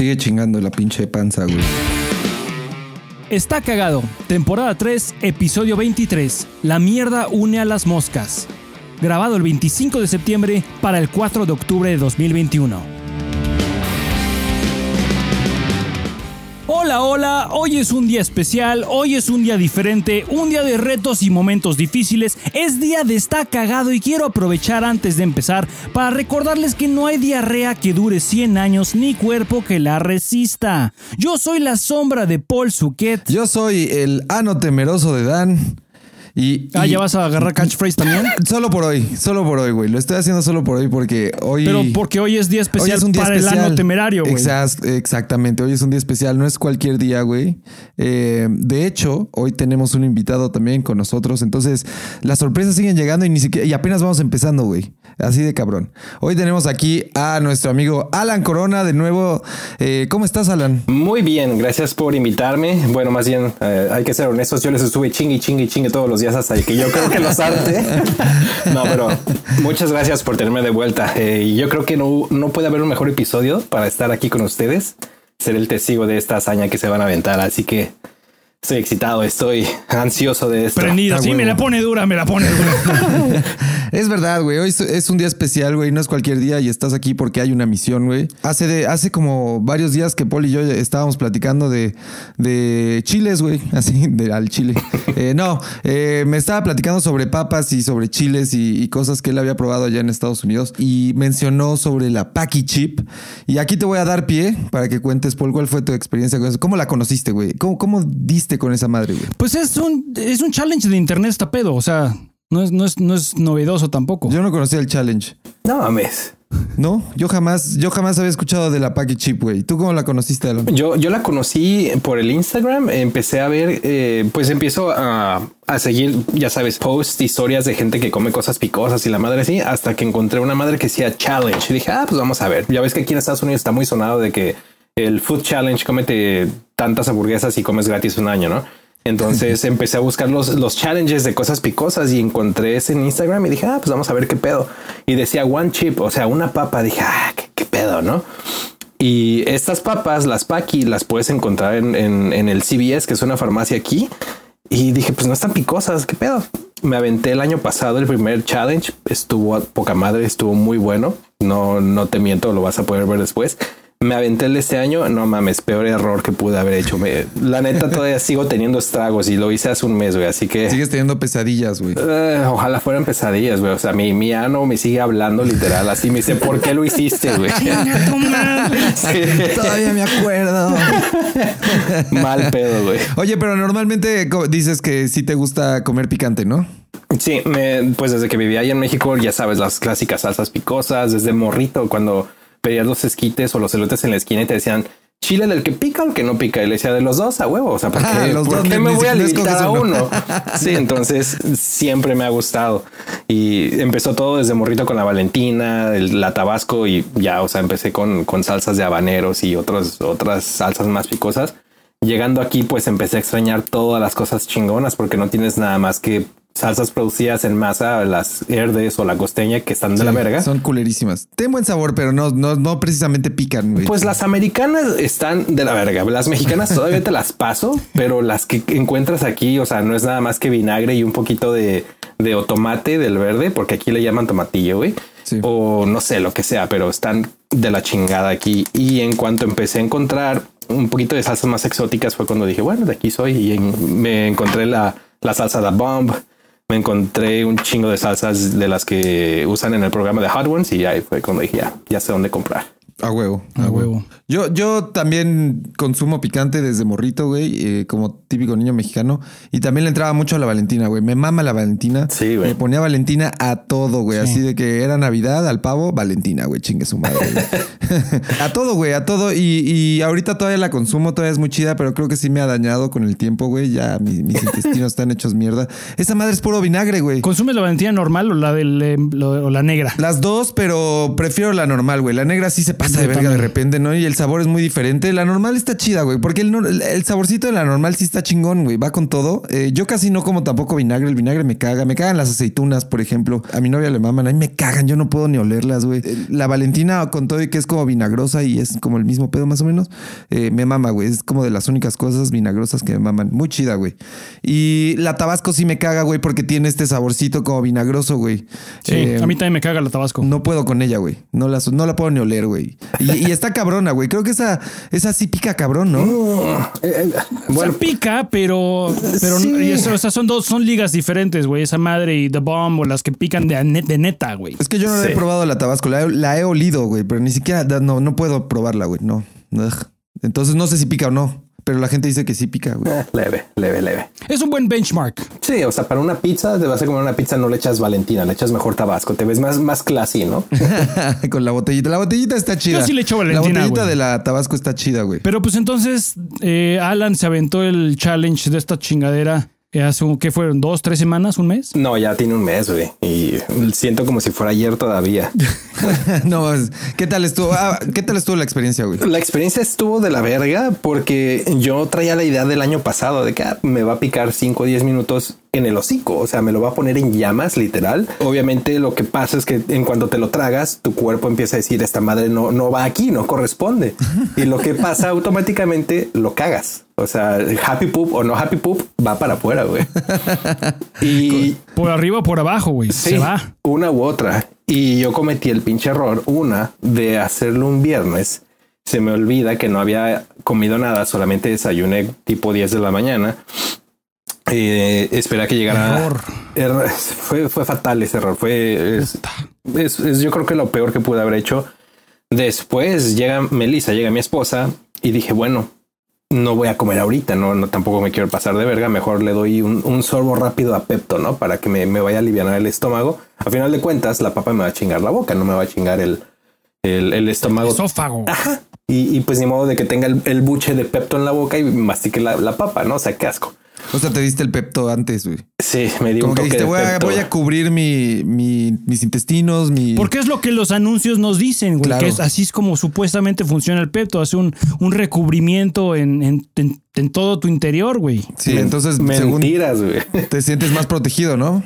Sigue chingando la pinche panza, güey. Está cagado. Temporada 3, episodio 23. La mierda une a las moscas. Grabado el 25 de septiembre para el 4 de octubre de 2021. Hola, hola, hoy es un día especial, hoy es un día diferente, un día de retos y momentos difíciles, es día de estar cagado y quiero aprovechar antes de empezar para recordarles que no hay diarrea que dure 100 años ni cuerpo que la resista. Yo soy la sombra de Paul Suquet. Yo soy el ano temeroso de Dan. Y, ah, ¿ya vas a agarrar catchphrase también? Solo por hoy, solo por hoy, güey. Lo estoy haciendo solo por hoy porque hoy. Pero porque hoy es día especial es un día para el año temerario, güey. exactamente, hoy es un día especial, no es cualquier día, güey. Eh, de hecho, hoy tenemos un invitado también con nosotros. Entonces, las sorpresas siguen llegando y ni siquiera. Y apenas vamos empezando, güey. Así de cabrón. Hoy tenemos aquí a nuestro amigo Alan Corona de nuevo. Eh, ¿Cómo estás, Alan? Muy bien, gracias por invitarme. Bueno, más bien, eh, hay que ser honestos. Yo les estuve chingue, chingue, chingue todos los días hasta que yo creo que los arte. No, pero muchas gracias por tenerme de vuelta. Eh, yo creo que no, no puede haber un mejor episodio para estar aquí con ustedes. Ser el testigo de esta hazaña que se van a aventar. Así que Estoy excitado, estoy ansioso de esto. Prendido, sí, me la pone dura, me la pone dura. es verdad, güey. Hoy es un día especial, güey. No es cualquier día y estás aquí porque hay una misión, güey. Hace, hace como varios días que Paul y yo estábamos platicando de, de chiles, güey. Así, de, al chile. Eh, no, eh, me estaba platicando sobre papas y sobre chiles y, cosas que él había probado allá en Estados Unidos. Y mencionó sobre la Paki Chip. Y aquí te voy a dar pie para que cuentes, Paul, cuál fue tu experiencia con eso. ¿Cómo la conociste, güey? ¿Cómo, cómo diste con esa madre, güey? Pues es un, es un challenge de internet esta pedo. O sea, no es, no es, no es novedoso tampoco. Yo no conocía el challenge. No mames. No, yo jamás, yo jamás había escuchado de la Packy Chip, güey. ¿Tú cómo la conociste? Yo, yo la conocí por el Instagram. Empecé a ver, eh, pues empiezo a, a, seguir, ya sabes, posts, historias de gente que come cosas picosas y la madre así, hasta que encontré una madre que decía challenge. Y dije, ah, pues vamos a ver. Ya ves que aquí en Estados Unidos está muy sonado de que el Food Challenge, cómete tantas hamburguesas y comes gratis un año, ¿no? Entonces empecé a buscar los, los challenges de cosas picosas y encontré ese en Instagram y dije, ah, pues vamos a ver qué pedo. Y decía one chip, o sea, una papa. Dije, ah, qué, pedo, ¿no? Y estas papas, las Paki, las puedes encontrar en, en, el CVS, que es una farmacia aquí. Y dije, pues no están picosas, qué pedo. Me aventé el año pasado el primer challenge, estuvo a poca madre, estuvo muy bueno. No, no te miento, lo vas a poder ver después me aventé el de este año. No mames, peor error que pude haber hecho. la neta, todavía sigo teniendo estragos y lo hice hace un mes, güey. Así que sigues teniendo pesadillas, güey. Eh, ojalá fueran pesadillas, güey. O sea, mi, mi ano me sigue hablando literal. Así me dice, ¿por qué lo hiciste, güey? Todavía me acuerdo. Mal pedo, güey. Oye, pero normalmente dices que sí te gusta comer picante, ¿no? Sí, pues desde que vivía ahí en México, ya sabes, las clásicas salsas picosas, desde morrito, cuando pedías los esquites o los elotes en la esquina y te decían chile del que pica o el que no pica. Y le decía de los dos a huevo. O sea, ¿por ah, qué, me voy a limitar a uno? sí, entonces siempre me ha gustado. Y empezó todo desde morrito con la Valentina, la Tabasco y ya, o sea, empecé con, con salsas de habaneros y otras, otras salsas más picosas. Llegando aquí, pues empecé a extrañar todas las cosas chingonas porque no tienes nada más que salsas producidas en masa, las herdes o la costeña que están de la verga. Son culerísimas. Tienen buen sabor, pero no, no, no precisamente pican. Pues las americanas están de la verga. Las mexicanas todavía te las paso, pero las que encuentras aquí, o sea, no es nada más que vinagre y un poquito de, de tomate del verde, porque aquí le llaman tomatillo, güey. O no sé, lo que sea, pero están de la chingada aquí. Y en cuanto empecé a encontrar un poquito de salsas más exóticas fue cuando dije, bueno, de aquí soy y me encontré la, la salsa de bomb, me encontré un chingo de salsas de las que usan en el programa de Hot Ones y ahí fue cuando dije, ya, ya sé dónde comprar. A huevo, a, huevo. Yo, yo también consumo picante desde morrito, güey, eh, como típico niño mexicano. Y también le entraba mucho a la Valentina, güey. Me mama la Valentina. Sí, güey. Me ponía Valentina a todo, güey. Así de que era Navidad, al pavo, Valentina, güey. Chingue su madre. a todo, güey, a todo. Y, ahorita todavía la consumo, todavía es muy chida, pero creo que sí me ha dañado con el tiempo, güey. Ya mis, intestinos están hechos mierda. Esa madre es puro vinagre, güey. ¿Consumes la Valentina normal o la, del, eh, o la negra? Las dos, pero prefiero la normal, güey. La negra sí se pasa pasa de verga de repente, ¿no? Y el sabor es muy diferente. La normal está chida, güey, porque el, el, saborcito de la normal sí está chingón, güey, va con todo. Eh, yo casi no como tampoco vinagre, el vinagre me caga, me cagan las aceitunas, por ejemplo. A mi novia le maman, a mí me cagan, yo no puedo ni olerlas, güey. Eh, la Valentina con todo y que es como vinagrosa y es como el mismo pedo más o menos, eh, me mama, güey. Es como de las únicas cosas vinagrosas que me maman. Muy chida, güey. Y la Tabasco sí me caga, güey, porque tiene este saborcito como vinagroso, güey. Sí, a mí también me caga la Tabasco. No puedo con ella, güey. No la, no la puedo ni oler, güey. Y, está cabrona, güey. Creo que esa, esa sí pica cabrón, ¿no? Eh, bueno, pica, pero, pero son dos, son ligas diferentes, güey. Esa madre y The Bomb o las que pican de, de neta, güey. Es que yo no he probado la Tabasco, la, he olido, güey, pero ni siquiera no, no puedo probarla, güey. No. Entonces no sé si pica o no. Pero la gente dice que sí pica, güey. Eh, leve, leve, leve. Es un buen benchmark. Sí, o sea, para una pizza, te vas a comer una pizza, no le echas Valentina, le echas mejor Tabasco. Te ves más, más classy, ¿no? Con la botellita. La botellita está chida. Yo sí le echo Valentina. La botellita de la Tabasco está chida, güey. Pero pues entonces, eh, Alan se aventó el challenge de esta chingadera Hace, ¿qué fueron? ¿Dos, tres semanas, un mes? No, ya tiene un mes, güey. Y siento como si fuera ayer todavía. no, pues, ¿qué tal estuvo? Ah, ¿Qué tal estuvo la experiencia, güey? La experiencia estuvo de la verga porque yo traía la idea del año pasado de que ah, me va a picar 5 o 10 minutos en el hocico, o sea, me lo va a poner en llamas, literal. Obviamente lo que pasa es que en cuanto te lo tragas, tu cuerpo empieza a decir, esta madre no, no va aquí, no corresponde. Y lo que pasa automáticamente lo cagas. O sea, happy poop o no happy poop va para afuera, güey. Y por arriba o por abajo, güey. se va. Una u otra. Y yo cometí el pinche error, una, de hacerlo un viernes. Se me olvida que no había comido nada, solamente desayuné tipo 10 de la mañana. Eh, espera que llegara. Fue, fue fatal ese error. Fue es, yo creo que lo peor que pude haber hecho. Después llega Melissa, llega mi esposa y dije, bueno, no voy a comer ahorita, no, no tampoco me quiero pasar de verga. Mejor le doy un, sorbo rápido a Pepto, no para que me, me, vaya a aliviar el estómago. A final de cuentas, la papa me va a chingar la boca, no me va a chingar el, el, estómago. El esófago. Y, pues ni modo de que tenga el, buche de Pepto en la boca y mastique la, la papa, no o sea, qué asco. O sea, te diste el Pepto antes, güey. Sí, me dio un que dijiste, voy, a, voy a, cubrir mi, mis intestinos, mi... Porque es lo que los anuncios nos dicen, güey. Que es, así es como supuestamente funciona el Pepto. Hace un, un recubrimiento en, en, en, todo tu interior, güey. Sí, entonces... Mentiras, güey. Te sientes más protegido, ¿no?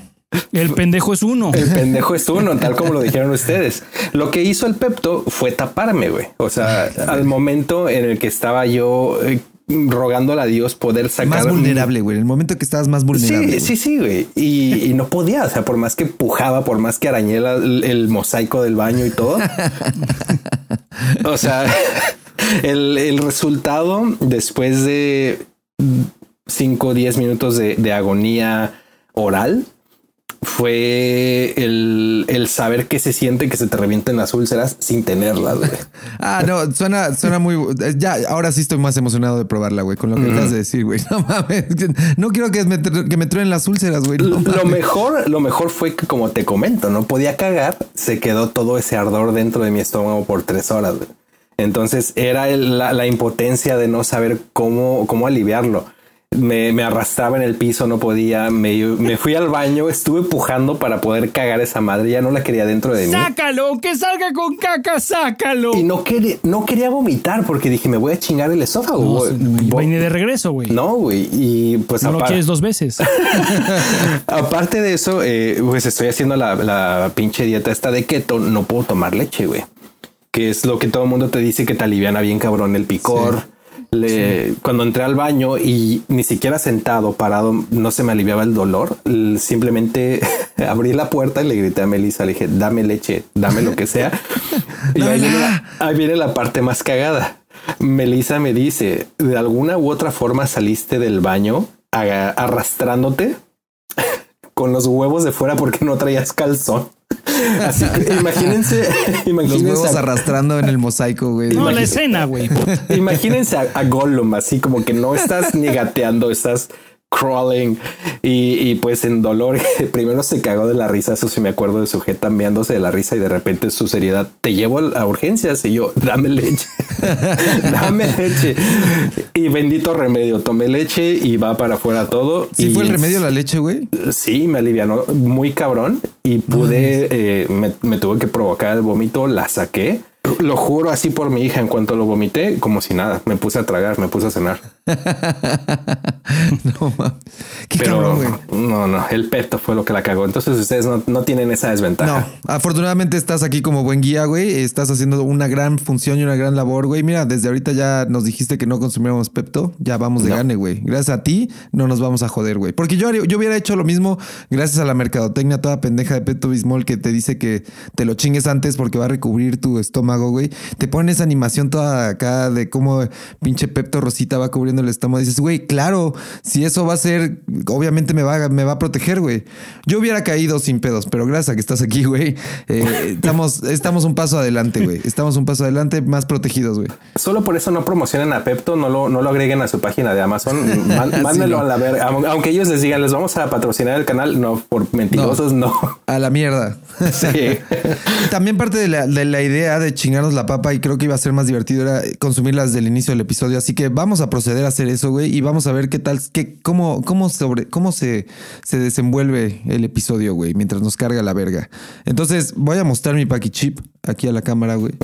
El pendejo es uno. El pendejo es uno, tal como lo dijeron ustedes. Lo que hizo el Pepto fue taparme, güey. O sea, al momento en el que estaba yo eh, rogándole a Dios poder sacar. Más vulnerable, güey. El momento que estabas más vulnerable. Sí, sí, sí, güey. Y, no podía. O sea, por más que pujaba, por más que arañé el, mosaico del baño y todo. o sea, el, resultado después de 5 o 10 minutos de, de agonía oral fue el, el, saber que se siente que se te revienten las úlceras sin tenerlas, güey. ah, no, suena, suena muy. Ya, ahora sí estoy más emocionado de probarla, güey, con lo que acabas de decir, güey. No mames. No quiero que me, que me truen las úlceras, güey. lo mejor, lo mejor fue que, como te comento, no podía cagar, se quedó todo ese ardor dentro de mi estómago por tres horas, güey. Entonces era la, la, impotencia de no saber cómo, cómo aliviarlo me, arrastraba en el piso, no podía, me, fui al baño, estuve pujando para poder cagar esa madre, ya no la quería dentro de mí. Sácalo, que salga con caca, sácalo. Y no quería, no quería vomitar porque dije, me voy a chingar el esófago. No, de regreso, güey. No, güey. Y pues no lo quieres dos veces. aparte de eso, eh, pues estoy haciendo la, pinche dieta esta de keto, no puedo tomar leche, güey. Que es lo que todo el mundo te dice que te aliviana bien cabrón el picor. Cuando entré al baño y ni siquiera sentado, parado, no se me aliviaba el dolor. Simplemente abrí la puerta y le grité a Melissa, le dije, dame leche, dame lo que sea. y ahí viene, la, parte más cagada. Melissa me dice, de alguna u otra forma saliste del baño arrastrándote con los huevos de fuera porque no traías calzón. Así que imagínense, imagínense los huevos arrastrando en el mosaico, güey. No, la escena, güey. Imagínense a, a, Gollum, así como que no estás ni gateando, estás crawling y, pues en dolor primero se cagó de la risa eso sí me acuerdo de su jeta de la risa y de repente su seriedad te llevo a urgencias y yo dame leche dame leche y bendito remedio tomé leche y va para afuera todo ¿Sí y fue el remedio la leche güey? sí me alivianó muy cabrón y pude eh, me, me tuve que provocar el vómito la saqué lo juro así por mi hija. En cuanto lo vomité, como si nada, me puse a tragar, me puse a cenar. no, Qué Pero cabrón, güey. no, no, el peto fue lo que la cagó. Entonces ustedes no, no tienen esa desventaja. No, afortunadamente estás aquí como buen guía, güey. Estás haciendo una gran función y una gran labor, güey. Mira, desde ahorita ya nos dijiste que no consumiéramos Pepto. Ya vamos de No. gane, güey. Gracias a ti no nos vamos a joder, güey. Porque yo, yo hubiera hecho lo mismo gracias a la mercadotecnia toda pendeja de Pepto Bismol que te dice que te lo chingues antes porque va a recubrir tu estómago, güey. Te ponen esa animación toda acá de cómo pinche Pepto Rosita va cubriendo el estómago. Dices, güey, claro, si eso va a ser, obviamente me va, me va a proteger, güey. Yo hubiera caído sin pedos, pero gracias a que estás aquí, güey. eh, estamos, estamos un paso adelante, güey. Estamos un paso adelante más protegidos, güey. Solo por eso no promocionen a Pepto, no lo, no lo agreguen a su página de Amazon. Mándenlo a la verga. Aun- Aunque ellos les digan, les vamos a patrocinar el canal, no, por mentirosos, no. A la mierda. Sí. También parte de la, de la idea de chingarnos la papa y creo que iba a ser más divertido era consumirlas desde el inicio del episodio. Así que vamos a proceder hacer eso, güey, y vamos a ver qué tal, qué, cómo, cómo sobre, cómo se, se desenvuelve el episodio, güey, mientras nos carga la verga. Entonces voy a mostrar mi Paki Chip aquí a la cámara, güey.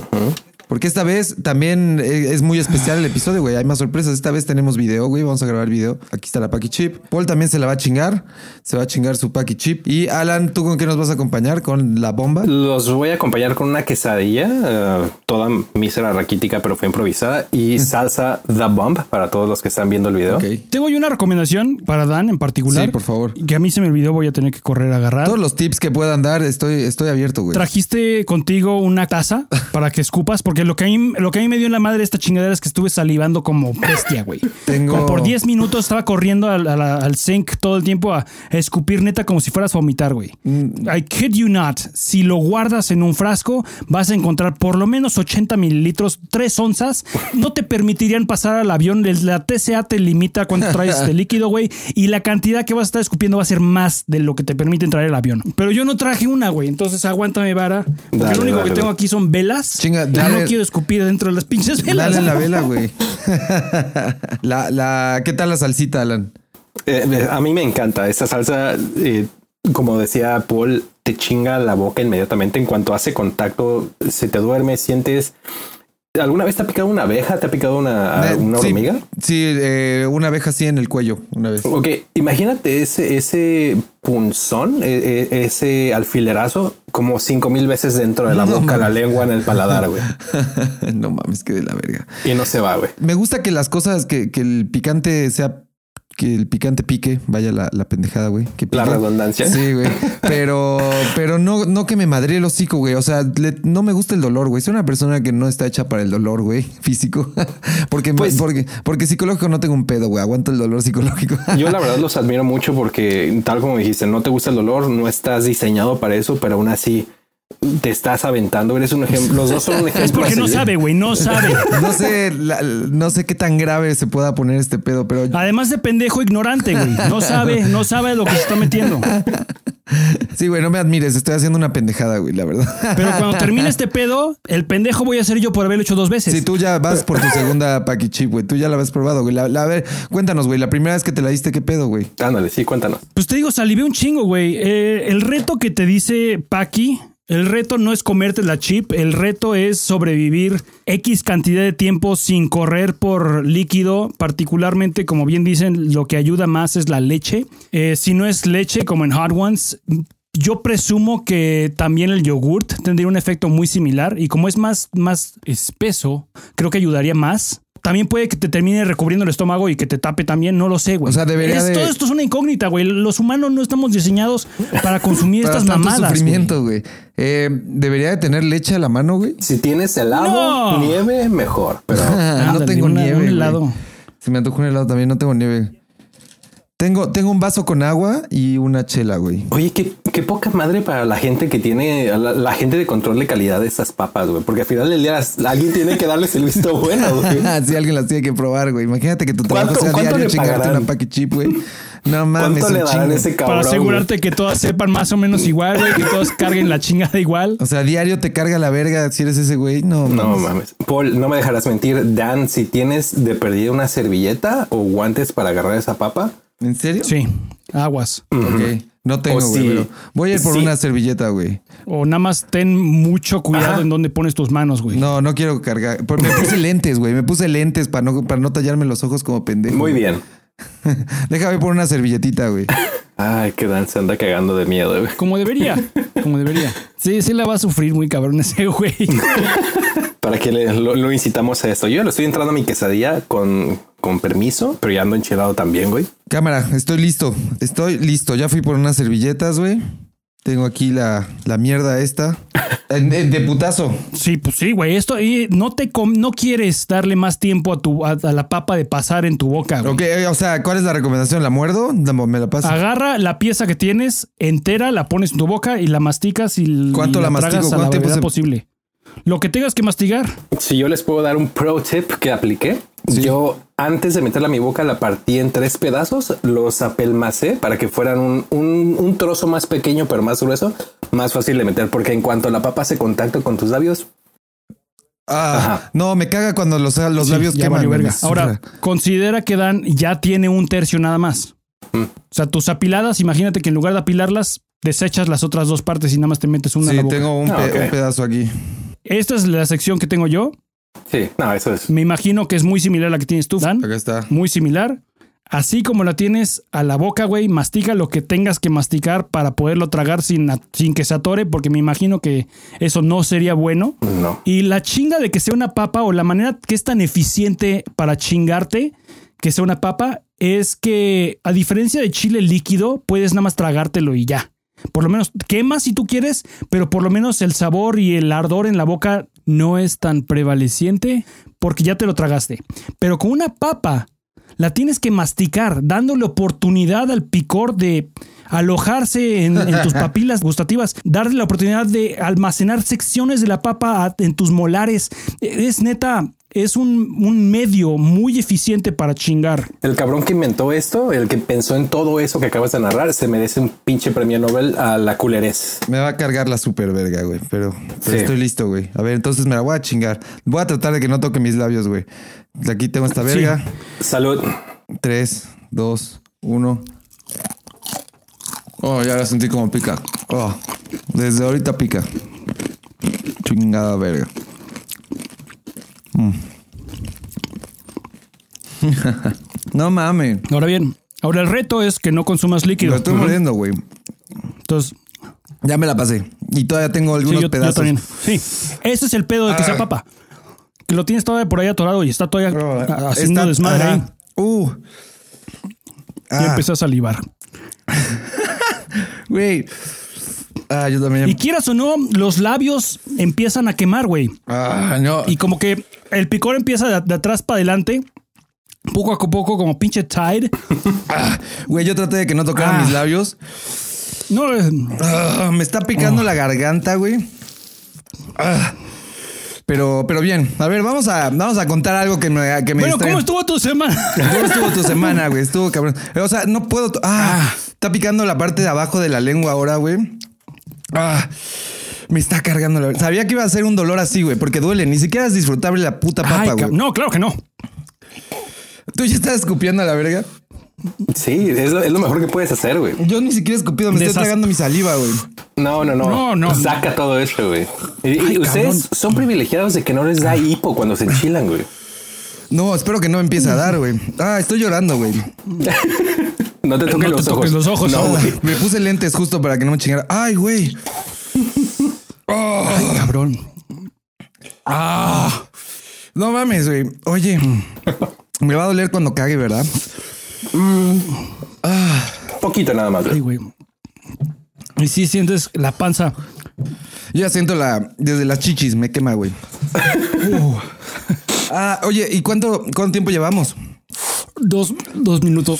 Porque esta vez también eh, es muy especial el episodio, güey. Hay más sorpresas. Esta vez tenemos video, güey. Vamos a grabar video. Aquí está la Paki Chip. Paul también se la va a chingar. Se va a chingar su Paki Chip. Y Alan, ¿tú con qué nos vas a acompañar? ¿Con la bomba? Los voy a acompañar con una quesadilla, eh, toda mísera raquítica, pero fue improvisada, y salsa The Bomb para todos los que están viendo el video. Ok. Tengo yo una recomendación para Dan en particular. Sí, por favor. Que a mí se me olvidó, voy a tener que correr a agarrar. Todos los tips que puedan dar, estoy, estoy abierto, güey. Trajiste contigo una taza para que escupas, porque lo que, a mí, lo que a mí me dio en la madre esta chingadera es que estuve salivando como bestia, güey. Tengo- Como por 10 minutos estaba corriendo al, al sink todo el tiempo a, escupir neta como si fueras a vomitar, güey. Mm. I kid you not. Si lo guardas en un frasco, vas a encontrar por lo menos 80 mililitros, 3 onzas. No te permitirían pasar al avión. La TCA te limita cuánto traes este líquido, güey. Y la cantidad que vas a estar escupiendo va a ser más de lo que te permiten traer el avión. Pero yo no traje una, güey. Entonces aguántame, vara. Porque Dale, lo único dale, que tengo aquí son velas. Chinga, dale. Quiero escupir dentro de las pinches velas. Dale la vela, güey. la, la, ¿qué tal la salsita, Alan? Eh, a mí me encanta esta salsa. eh, como decía Paul, te chinga la boca inmediatamente. En cuanto hace contacto, se te duerme, sientes. ¿Alguna vez te ha picado una abeja? ¿Te ha picado una, una sí, hormiga? Sí, eh, una abeja así en el cuello, una vez. Ok, imagínate ese, ese punzón, eh, eh, ese alfilerazo, como cinco mil veces dentro de la No boca, la lengua, en el paladar, güey. no mames, que de la verga. Y no se va, güey. Me gusta que las cosas, que, que el picante sea, que el picante pique, vaya la, la pendejada, güey. Que La redundancia. Sí, güey. Pero, pero no, no que me madre el hocico, güey. O sea, le- no me gusta el dolor, güey. Soy una persona que no está hecha para el dolor, güey, físico. porque, Pues- porque, porque psicológico no tengo un pedo, güey. Aguanto el dolor psicológico. Yo la verdad los admiro mucho porque tal como dijiste, no te gusta el dolor, no estás diseñado para eso, pero aún así te estás aventando. Eres un ejemplo. Los dos son un ejemplo. Es porque no sabe, güey. No sabe. No sé, la- no sé qué tan grave se pueda poner este pedo, pero Además de pendejo ignorante, güey. No sabe, no sabe lo que se está metiendo. sí, güey, no me admires. Estoy haciendo una pendejada, güey, la verdad. Pero cuando termine este pedo, el pendejo voy a ser yo por haberlo hecho dos veces. Si tú ya vas por tu segunda Paki Chip, güey. Tú ya la habías probado, güey. La, la- a ver, cuéntanos, güey. La primera vez que te la diste, ¿qué pedo, güey? Ándale, sí, cuéntanos. Pues te digo, salivé un chingo, güey. Eh, el reto que te dice Paki, el reto no es comerte la chip, el reto es sobrevivir X cantidad de tiempo sin correr por líquido, particularmente, como bien dicen, lo que ayuda más es la leche. Eh, si no es leche, como en Hot Ones, yo presumo que también el yogurt tendría un efecto muy similar y como es más, más espeso, creo que ayudaría más. También puede que te termine recubriendo el estómago y que te tape también, no lo sé, güey. O sea, debería Es- de- Todo esto es una incógnita, güey. Los humanos no estamos diseñados para consumir Para estas tanto mamadas. sufrimiento, güey. Eh, ¿Debería de tener leche a la mano, güey? Si tienes helado, No. nieve, mejor. Pero Ah, no Ándale, tengo una- nieve. un helado. Se me antojó un helado también, no tengo nieve. Tengo, tengo un vaso con agua y una chela, güey. Oye, qué, qué poca madre para la gente que tiene, la, la gente de control de calidad de esas papas, güey. Porque al final del día alguien tiene que darles el visto bueno, güey. si alguien las tiene que probar, güey. Imagínate que tu trabajo ¿Cuánto- sea diario chingarte pagarán? una Paki Chip, güey. No mames, ¿Cuánto le darán ese cabrón? Para asegurarte que todas sepan más o menos igual, güey. Que todos carguen la chingada igual. O sea, diario te carga la verga si eres ese güey. No, güey? No mames. mames. Paul, no me dejarás mentir. Dan, si tienes de perdida una servilleta o guantes para agarrar esa papa, ¿En serio? Sí, aguas. Ok. No tengo, güey, sí. pero voy a ir por Sí. una servilleta, güey. O nada más ten mucho cuidado Ajá. en dónde pones tus manos, güey. No, no quiero cargar. Porque me puse lentes, güey. Me puse lentes para no, para no tallarme los ojos como pendejo. Muy bien. Déjame por una servilletita, güey. Ay, que Dan se anda cagando de miedo, güey. Como debería, como debería. Sí, sí la va a sufrir muy cabrón ese güey. ¿Para que le, lo, lo incitamos a esto? Yo le estoy entrando a mi quesadilla con, con permiso, pero ya ando enchilado también, güey. Cámara, estoy listo. Estoy listo. Ya fui por unas servilletas, güey. Tengo aquí la, la mierda esta. De putazo. Sí, pues sí, güey. Esto y no te com- no quieres darle más tiempo a tu a, a la papa de pasar en tu boca. güey. Ok, eh, o sea, ¿cuál es la recomendación? ¿La muerdo? La- Me la paso. Agarra la pieza que tienes entera, la pones en tu boca y la masticas y, ¿Cuánto y la mastico? tragas a la ¿Cuánto tiempo se- posible. Lo que tengas que mastigar. Si yo les puedo dar un pro tip que apliqué, Sí. yo antes de meterla a mi boca la partí en tres pedazos, los apelmacé para que fueran un, un- un trozo más pequeño pero más grueso, más fácil de meter, porque en cuanto la papa hace contacto con tus labios, Ah, Ajá. no, me caga cuando los, los Sí, labios queman. verga. Ahora, considera que Dan ya tiene un tercio nada más. Mm. O sea, tus apiladas, imagínate que en lugar de apilarlas, desechas las otras dos partes y nada más te metes una en la Sí, boca. tengo un, Ah, pe- ok. un pedazo aquí. Esta es la sección que tengo yo. sí, no, eso es. Me imagino que es muy similar a la que tienes tú, Dan. Acá está. Muy similar. Así como la tienes a la boca, güey, mastica lo que tengas que masticar para poderlo tragar sin, sin que se atore, porque me imagino que eso no sería bueno. No. Y la chinga de que sea una papa o la manera que es tan eficiente para chingarte que sea una papa es que a diferencia de chile líquido puedes nada más tragártelo y ya. Por lo menos quema si tú quieres, pero por lo menos el sabor y el ardor en la boca no es tan prevaleciente porque ya te lo tragaste. Pero con una papa la tienes que masticar, dándole oportunidad al picor de alojarse en, en tus papilas gustativas, darle la oportunidad de almacenar secciones de la papa a- en tus molares. Es neta, es un, un medio muy eficiente para chingar. El cabrón que inventó esto, el que pensó en todo eso que acabas de narrar, se merece un pinche premio Nobel a la culerez. Me va a cargar la super verga, güey. Pero, pero Sí. estoy listo, güey. A ver, entonces me la voy a chingar. Voy a tratar de que no toque mis labios, güey. Aquí tengo esta verga. Salud. Tres, dos, uno. Oh, ya la sentí como pica. Oh, desde ahorita pica. Chingada verga. Mm. no mames. Ahora bien, ahora el reto es que no consumas líquido. Lo estoy mordiendo, güey. Entonces, Ya me la pasé. Y todavía tengo sí, algunos yo pedazos. también. Sí, ese es el pedo de que sea Ah. papa. Que lo tienes todavía por ahí atorado y está todavía haciendo está- desmadre ajá. ahí. Uh. Ya Ah, empezó a salivar. güey. Ah, yo también. Y quieras o no, los labios empiezan a quemar, güey. Ah, no. Y como que el picor empieza de, de atrás para adelante, poco a poco, como pinche Tide. Ah, Güey, yo traté de que no tocaran Ah. mis labios. No, eh, Ah, me está Oh. picando la garganta, güey. Ah. Pero, pero bien. A ver, vamos a, vamos a contar algo que me, que me bueno, distrae. ¿cómo estuvo tu semana? ¿Cómo estuvo tu semana, güey? Estuvo cabrón. O sea, no puedo. to- Ah, está picando la parte de abajo de la lengua ahora, güey. Ah, me está cargando la. Sabía que iba a ser un dolor así, güey, porque duele. Ni siquiera es disfrutable la puta papa, güey. no, claro que no. Tú ya estás escupiendo a la verga. Sí, es lo, es lo mejor que puedes hacer, güey. Yo ni siquiera he escupido, me estoy tragando mi saliva, güey. No, no, no. No, no. Saca todo eso, güey. Y, Ay, ustedes cabrón. son privilegiados de que no les da hipo cuando se enchilan, güey. No, espero que no empiece a dar, güey. Ah, estoy llorando, güey. No te toques No te los, toques ojos. los ojos. No, Ah. güey. Me puse lentes justo para que no me chingara. Ay, güey. Ay, cabrón. Ah. No mames, güey. Oye, me va a doler cuando cague, ¿verdad? Poquito nada más, Ay, güey. Y sí sientes la panza. Yo ya siento la. Desde las chichis me quema, güey. Uh. Ah, oye, ¿y cuánto, cuánto tiempo llevamos? Dos, dos minutos.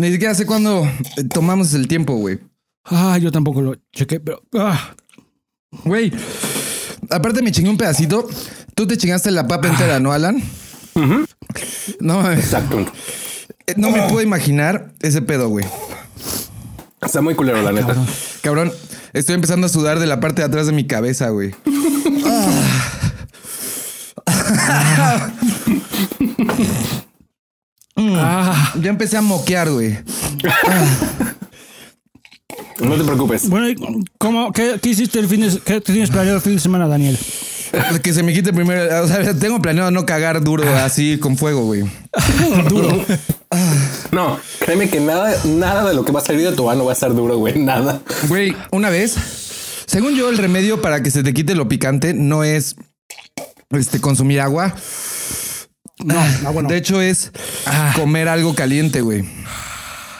Ni siquiera sé cuándo eh, tomamos el tiempo, güey. Ah, yo tampoco lo chequé, pero. Ah, Güey. Aparte me chingué un pedacito. Tú te chingaste la papa entera, ¿no, Alan? No, mames. Exacto. Eh, no me puedo imaginar ese pedo, güey. Está muy culero, la neta. Cabrón, estoy empezando a sudar de la parte de atrás de mi cabeza, güey. ah, Ya empecé a moquear, güey. No te preocupes. Bueno, ¿y ¿cómo, qué, qué hiciste el fin de qué tienes planeado el fin de semana, Daniel? Que se me quite primero. O sea, tengo planeado no cagar duro así con fuego, güey. Duro. No, créeme que nada, nada de lo que va a salir de tu mano va a estar duro, güey. Nada. Güey, una vez, según yo, el remedio para que se te quite lo picante no es este, consumir agua. No, no. De hecho, es comer algo caliente, güey.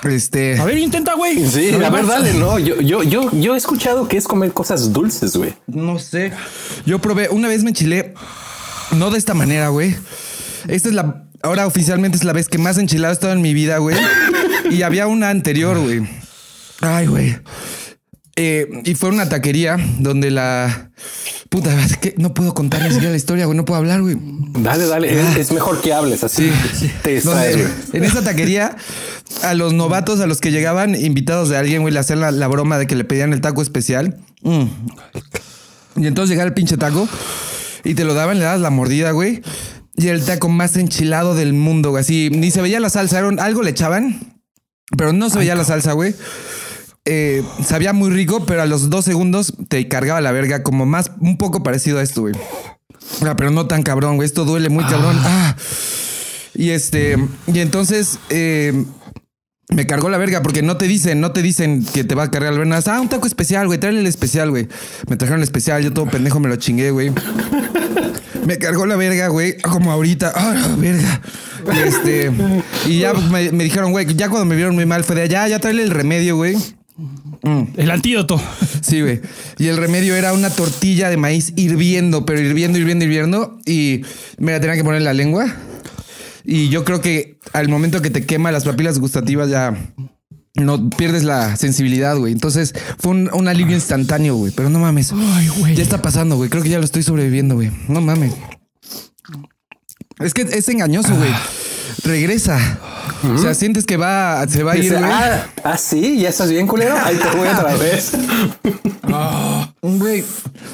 Este. A ver, intenta, güey. Sí, a ver, dale, no. Yo, yo, yo, yo he escuchado que es comer cosas dulces, güey. No sé. Yo probé, una vez me enchilé, no de esta manera, güey. Esta es la, ahora oficialmente es la vez que más enchilado he estado en mi vida, güey. Y había una anterior, güey. Ay, güey. Eh, y fue una taquería donde la... Puta, es que no puedo contar ni siquiera la historia, güey. No puedo hablar, güey. Dale, dale. Es, es mejor que hables así. Te Donde- en esa taquería, a los novatos, a los que llegaban invitados de alguien, güey, le hacían la, la broma de que le pedían el taco especial. Mm. Y entonces llegaba el pinche taco y te lo daban, le dabas la mordida, güey. Y era el taco más enchilado del mundo, güey. Así, ni se veía la salsa, algo le echaban, pero no se veía la salsa, güey. Eh, sabía muy rico, pero a los dos segundos te cargaba la verga, como más, un poco parecido a esto, güey. Ah, pero no tan cabrón, güey. Esto duele muy cabrón. Ah. Y este, y entonces eh, me cargó la verga porque no te dicen, no te dicen que te va a cargar la verga. Ah, un taco especial, güey. Tráele el especial, güey. Me trajeron el especial, yo todo pendejo me lo chingué, güey. Me cargó la verga, güey, como ahorita. Ah, la verga. Y este, y ya me, me dijeron, güey, ya cuando me vieron muy mal fue de ya, ya tráele el remedio, güey. El antídoto. Sí, güey. Y el remedio era una tortilla de maíz hirviendo, pero hirviendo, hirviendo, hirviendo. Y me la tenía que poner en la lengua. Y yo creo que al momento que te quema las papilas gustativas ya no pierdes la sensibilidad, güey. Entonces fue un, un alivio instantáneo, güey. Pero no mames. Ay, güey. Ya está pasando, güey. Creo que ya lo estoy sobreviviendo, güey. No mames. Es que es engañoso, güey. Regresa. O sea, sientes que va, se va a ir, ah, ah, sí, ya estás bien, culero. Ahí te voy otra vez. Güey,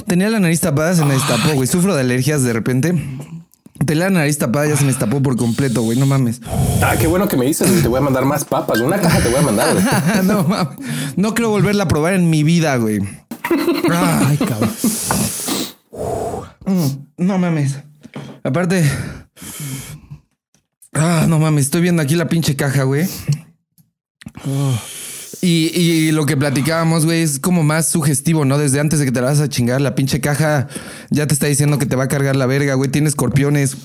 tenía la nariz tapada, se me destapó, güey. Sufro de alergias de repente. Tenía la nariz tapada, ya se me destapó por completo, güey. No mames. Ah, qué bueno que me dices, güey. Te voy a mandar más papas. Una caja te voy a mandar, güey. no mames. No creo volverla a probar en mi vida, güey. Ay, cabrón. no mames. Aparte. Ah, no mames. Estoy viendo aquí la pinche caja, güey. Y, y lo que platicábamos, güey, es como más sugestivo, ¿no? Desde antes de que te la vas a chingar, la pinche caja ya te está diciendo que te va a cargar la verga, güey. Tiene escorpiones.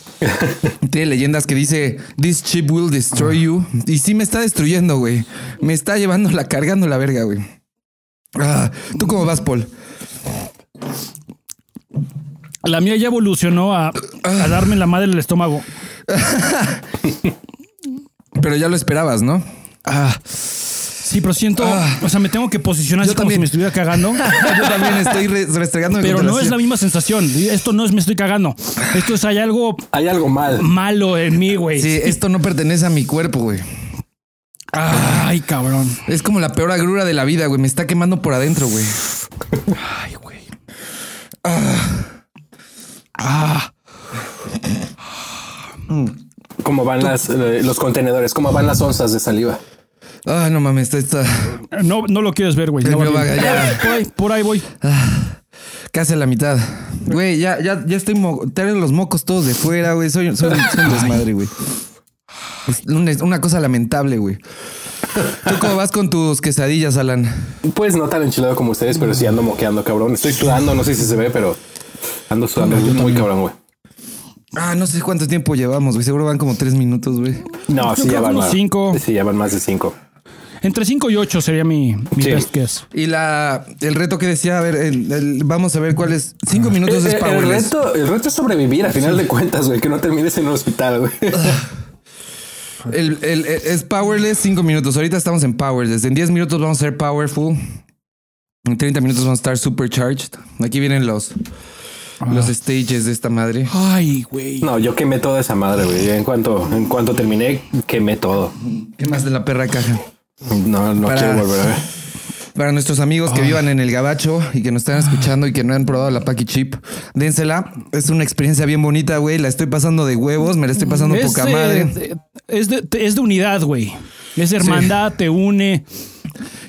Tiene leyendas que dice, This chip will destroy you. Y sí me está destruyendo, güey. Me está llevando la, cargando la verga, güey. Ah, ¿Tú cómo vas, Paul? La mía ya evolucionó a, a darme la madre en el estómago. Pero ya lo esperabas, ¿no? Ah, Sí, pero siento, Ah. o sea, me tengo que posicionar Yo así como si también. me estuviera cagando. yo también estoy re- restregándome Pero no es la misma sensación. Esto no es me estoy cagando. Esto es hay algo Hay algo mal. malo en mí, güey. Sí, esto no pertenece a mi cuerpo, güey. Ay, cabrón. Es como la peor agrura de la vida, güey. Me está quemando por adentro, güey. Ay, güey. ¿Cómo van las, eh, los contenedores? ¿Cómo van las onzas de saliva? Ah, no mames, está, está No, no lo quieres ver, güey. No. Por ahí, por ahí voy. casi a la mitad. Güey, ya, ya, ya estoy mo traigo los mocos todos de fuera, güey. Soy, soy, soy un desmadre, güey. Es una, una cosa lamentable, güey. ¿Tú cómo vas con tus quesadillas, Alan? Pues no tan enchilado como ustedes, pero sí ando moqueando, cabrón. Estoy sudando, no sé si se ve, pero ando sudando muy cabrón, güey. Ah, no sé cuánto tiempo llevamos, güey. Seguro van como tres minutos, güey. No, sí ya van más. cinco. Sí, ya van más de cinco. Entre 5 y 8 sería mi, mi Sí. best guess. Y la, el reto que decía, a ver, el- el- vamos a ver cuál es. Cinco minutos Eh, es eh, el, powerless. reto, el reto es sobrevivir a final de cuentas, güey, que no termines en un hospital, güey. El, el- el- es powerless cinco minutos. Ahorita estamos en powerless. En 10 minutos vamos a ser powerful. En 30 minutos vamos a estar supercharged. Aquí vienen los, los stages de esta madre. Ay, güey. No, yo quemé toda esa madre, güey. En cuanto, en cuanto terminé, quemé todo. ¿Qué más de la perra caja? No, no Para- quiero volver a ver. Para nuestros amigos que vivan en el Gabacho y que nos están escuchando y que no han probado la Paki Chip, dénsela. Es una experiencia bien bonita, güey. La estoy pasando de huevos, me la estoy pasando Es, poca madre. es, de, es de unidad, güey. Es hermandad, te une.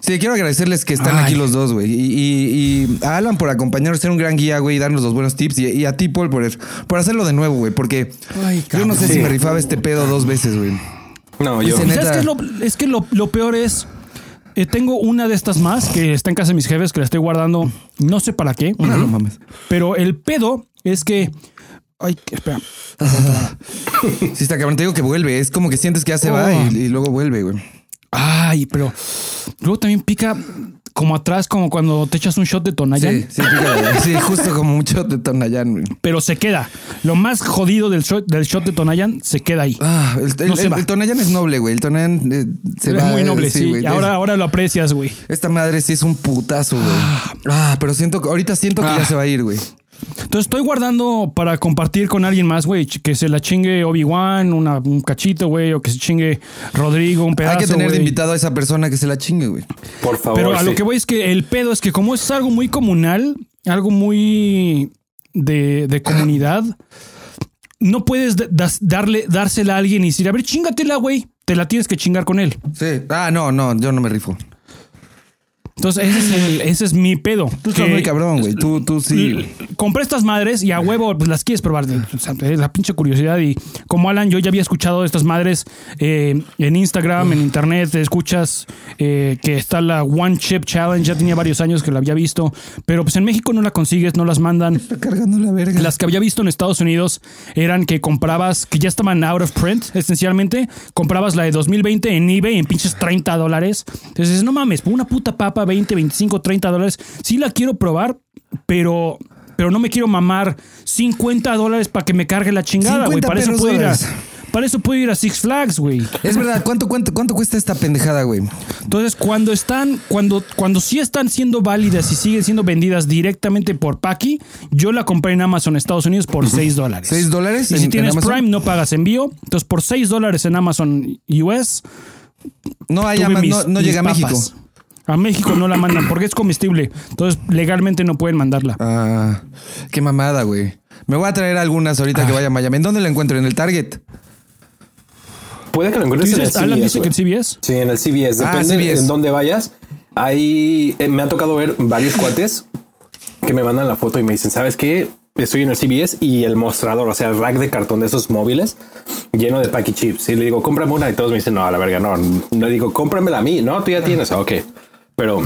Sí, quiero agradecerles que están Ay. aquí los dos, güey. Y, y- y a Alan por acompañarnos, ser un gran guía, güey, y darnos los buenos tips. Y, y a ti, Paul, por, por hacerlo de nuevo, güey. Porque Ay, yo no sé si me rifaba este pedo dos veces, güey. No, yo. Dice, ¿Y ¿Sabes neta. qué es lo, es que lo, lo peor es? eh, tengo una de estas más que está en casa de mis jefes que la estoy guardando, no sé para qué. No, no mames. Pero el pedo es que. Ay, espera. Sí, está cabrón. Te digo que vuelve. Es como que sientes que ya se va Oh. y, y luego vuelve, güey. Ay, pero luego también pica como atrás, como cuando te echas un shot de Tonayan. Sí, sí, pica, sí, justo como mucho de Tonayán, güey. Pero se queda. Lo más jodido del shot, del shot de Tonayan se queda ahí. Ah, el, el, No se el- va. el Tonayán es noble, güey. El Tonayán eh, se es va. muy noble, sí. güey. ahora, ahora lo aprecias, güey. Esta madre sí es un putazo, güey. Ah, pero siento que ahorita siento que Ah. ya se va a ir, güey. Entonces estoy guardando para compartir con alguien más, güey. Que se la chingue Obi-Wan, un cachito, güey. O que se chingue Rodrigo, un pedazo, Hay que tener de invitado a esa persona que se la chingue, güey. Por favor. Pero a lo que voy es que el pedo es que como es algo muy comunal, algo muy de, de comunidad, no puedes darle, dársela a alguien y decir, a ver, chingatela, güey. Te la tienes que chingar con él. Sí. Ah, no, no, yo no me rifo. Entonces, ese es, el- ese es mi pedo. Tú estás muy cabrón, güey. Tú, tú sí. Compré estas madres y a huevo pues las quieres probar. La pinche curiosidad. Y como Alan, yo ya había escuchado de estas madres eh, en Instagram, en internet. te Escuchas eh, que está la One Chip Challenge. Ya tenía varios años que la había visto. Pero pues en México no la consigues, no las mandan. Está cargando la verga. Las que había visto en Estados Unidos eran que comprabas, que ya estaban out of print, esencialmente. Comprabas la de 2020 en eBay en pinches 30 dólares. Entonces dices, no mames, por una puta papa, 20, 25, 30 dólares. Sí la quiero probar, pero, pero no me quiero mamar 50 dólares para que me cargue la chingada, güey. 50 Para eso puedo ir a. Para eso puedo ir a Six Flags, güey. Es verdad, ¿cuánto, cuánto, cuánto cuesta esta pendejada, güey? Entonces, cuando están, cuando, cuando sí están siendo válidas y siguen siendo vendidas directamente por Paki, yo la compré en Amazon Estados Unidos por 6 dólares. ¿Seis dólares Y si en tienes? Prime, no pagas envío. Entonces, por 6 dólares en Amazon US, No, hay tuve ama- mis- no, no llega a. México. A México no la mandan porque es comestible. Entonces, legalmente no pueden mandarla. Ah, qué mamada, güey. Me voy a traer algunas ahorita Ah. que vaya a Miami. ¿En dónde la encuentro? ¿En el Target? Puede que lo ¿Tú encuentres en el dices, Alan CVS, dice que güey. el CBS? Sí, en el CBS. Ah, Depende CVS. en dónde vayas. Ahí eh, me ha tocado ver varios cuates que me mandan la foto y me dicen, ¿sabes qué? Estoy en el CBS y el mostrador, o sea, el rack de cartón de esos móviles lleno de Packy Chips. Y le digo, cómprame una y todos me dicen, no, a la verga, no. No digo, cómpramela a mí. No, tú ya tienes. Ok. Pero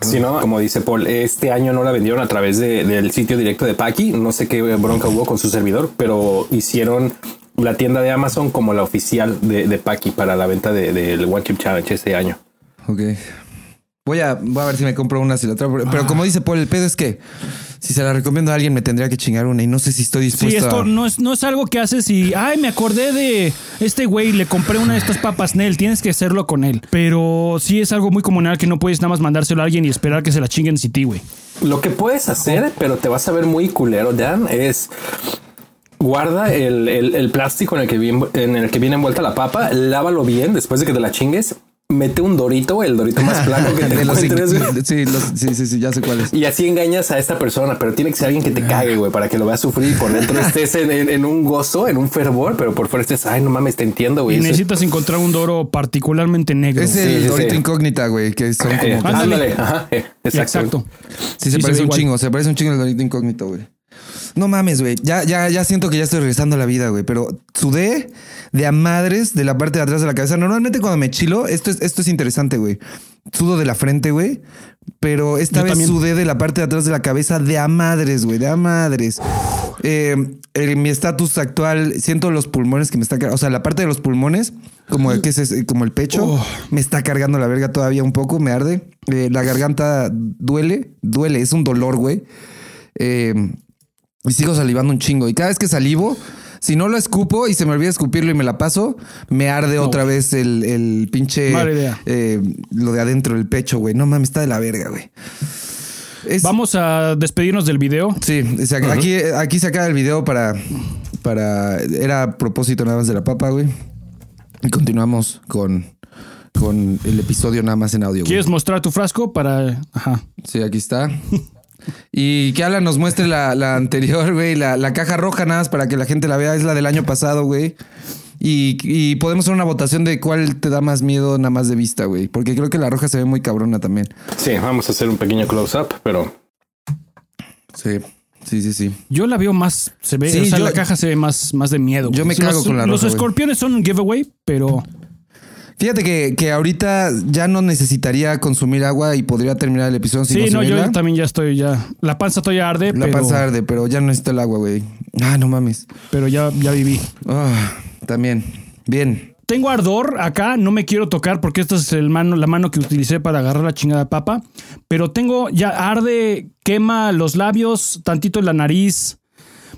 si no, como dice Paul, este año no la vendieron a través de- del sitio directo de Paki. No sé qué bronca hubo con su servidor, pero hicieron la tienda de Amazon como la oficial de, de Paki para la venta de- del One Chip Challenge este año. Ok. Voy a, voy a ver si me compro una si la traigo. Pero Ah. como dice Paul, el pedo es que si se la recomiendo a alguien me tendría que chingar una y no sé si estoy Sí, dispuesto esto a... no es, no es algo que haces y, ay, me acordé de este güey, le compré una de estas papas Nel, tienes que hacerlo con él. Pero sí es algo muy comunal que no puedes nada más mandárselo a alguien y esperar que se la chinguen sin ti, güey. Lo que puedes hacer, pero te vas a ver muy culero, Dan, es guarda el, el- el plástico en el, que viene, en el que viene envuelta la papa, lávalo bien después de que te la chingues, mete un dorito, el dorito más plano que te encuentres, güey. sí, los- sí, sí, sí, ya sé cuál es. Y así engañas a esta persona, pero tiene que ser alguien que te cague, güey, para que lo veas sufrir y por dentro estés en, en- en un gozo, en un fervor, pero por fuera estés, ay, no mames, te entiendo, Y güey. Eso- necesitas encontrar un doro particularmente negro. Es el Sí, Dorito sí. incógnita, güey, que son como... Eh, Ándale. ándale, ajá, eh, exacto. Exacto. Sí, se Sí, parece un igual. chingo, se parece un chingo el Dorito incógnito, güey. No mames, güey. Ya, ya, ya siento que ya estoy regresando a la vida, güey. Pero sudé de a madres de la parte de atrás de la cabeza. Normalmente cuando me chilo, esto es, esto es interesante, güey. Sudo de la frente, güey. Pero esta Yo vez también. sudé de la parte de atrás de la cabeza de a madres, güey. De a madres. Eh, en mi estatus actual, siento los pulmones que me están cargando. O sea, la parte de los pulmones, como, que es, como el pecho, Oh. me está cargando la verga todavía un poco, me arde. Eh, la garganta duele, duele, es un dolor, güey. Eh, y sigo salivando un chingo. Y cada vez que salivo, si no lo escupo y se me olvida escupirlo y me la paso, me arde otra vez el, el pinche. Eh, lo de adentro, el pecho, güey. No mames, está de la verga, güey. Es- Vamos a despedirnos del video. Sí, o sea, aquí, aquí se acaba el video para, para. Era a propósito nada más de la papa, güey. Y continuamos con, con el episodio nada más en audio. güey. ¿Quieres mostrar tu frasco para...? Ajá. Sí, aquí está. Y que Alan nos muestre la, la anterior, güey. La, la caja roja, nada más para que la gente la vea. Es la del año pasado, güey. Y, y podemos hacer una votación de cuál te da más miedo nada más de vista, güey. Porque creo que la roja se ve muy cabrona también. Sí, vamos a hacer un pequeño close-up, pero Sí, sí, sí, sí. Yo la veo más, se ve, Sí, o sea, yo- la caja se ve más, más de miedo. Yo me cago Los- con la Los roja, güey. escorpiones son un giveaway, pero Fíjate que, que ahorita ya no necesitaría consumir agua y podría terminar el episodio sin sí, no, yo también ya estoy ya. La panza todavía arde, La pero, panza arde, pero ya no necesito el agua, güey. Ah, no mames. pero ya, ya viví. Ah, también. Bien. Tengo ardor acá, no me quiero tocar porque esta es el mano, la mano que utilicé para agarrar la chingada papa. Pero tengo, ya arde, quema los labios, tantito en la nariz.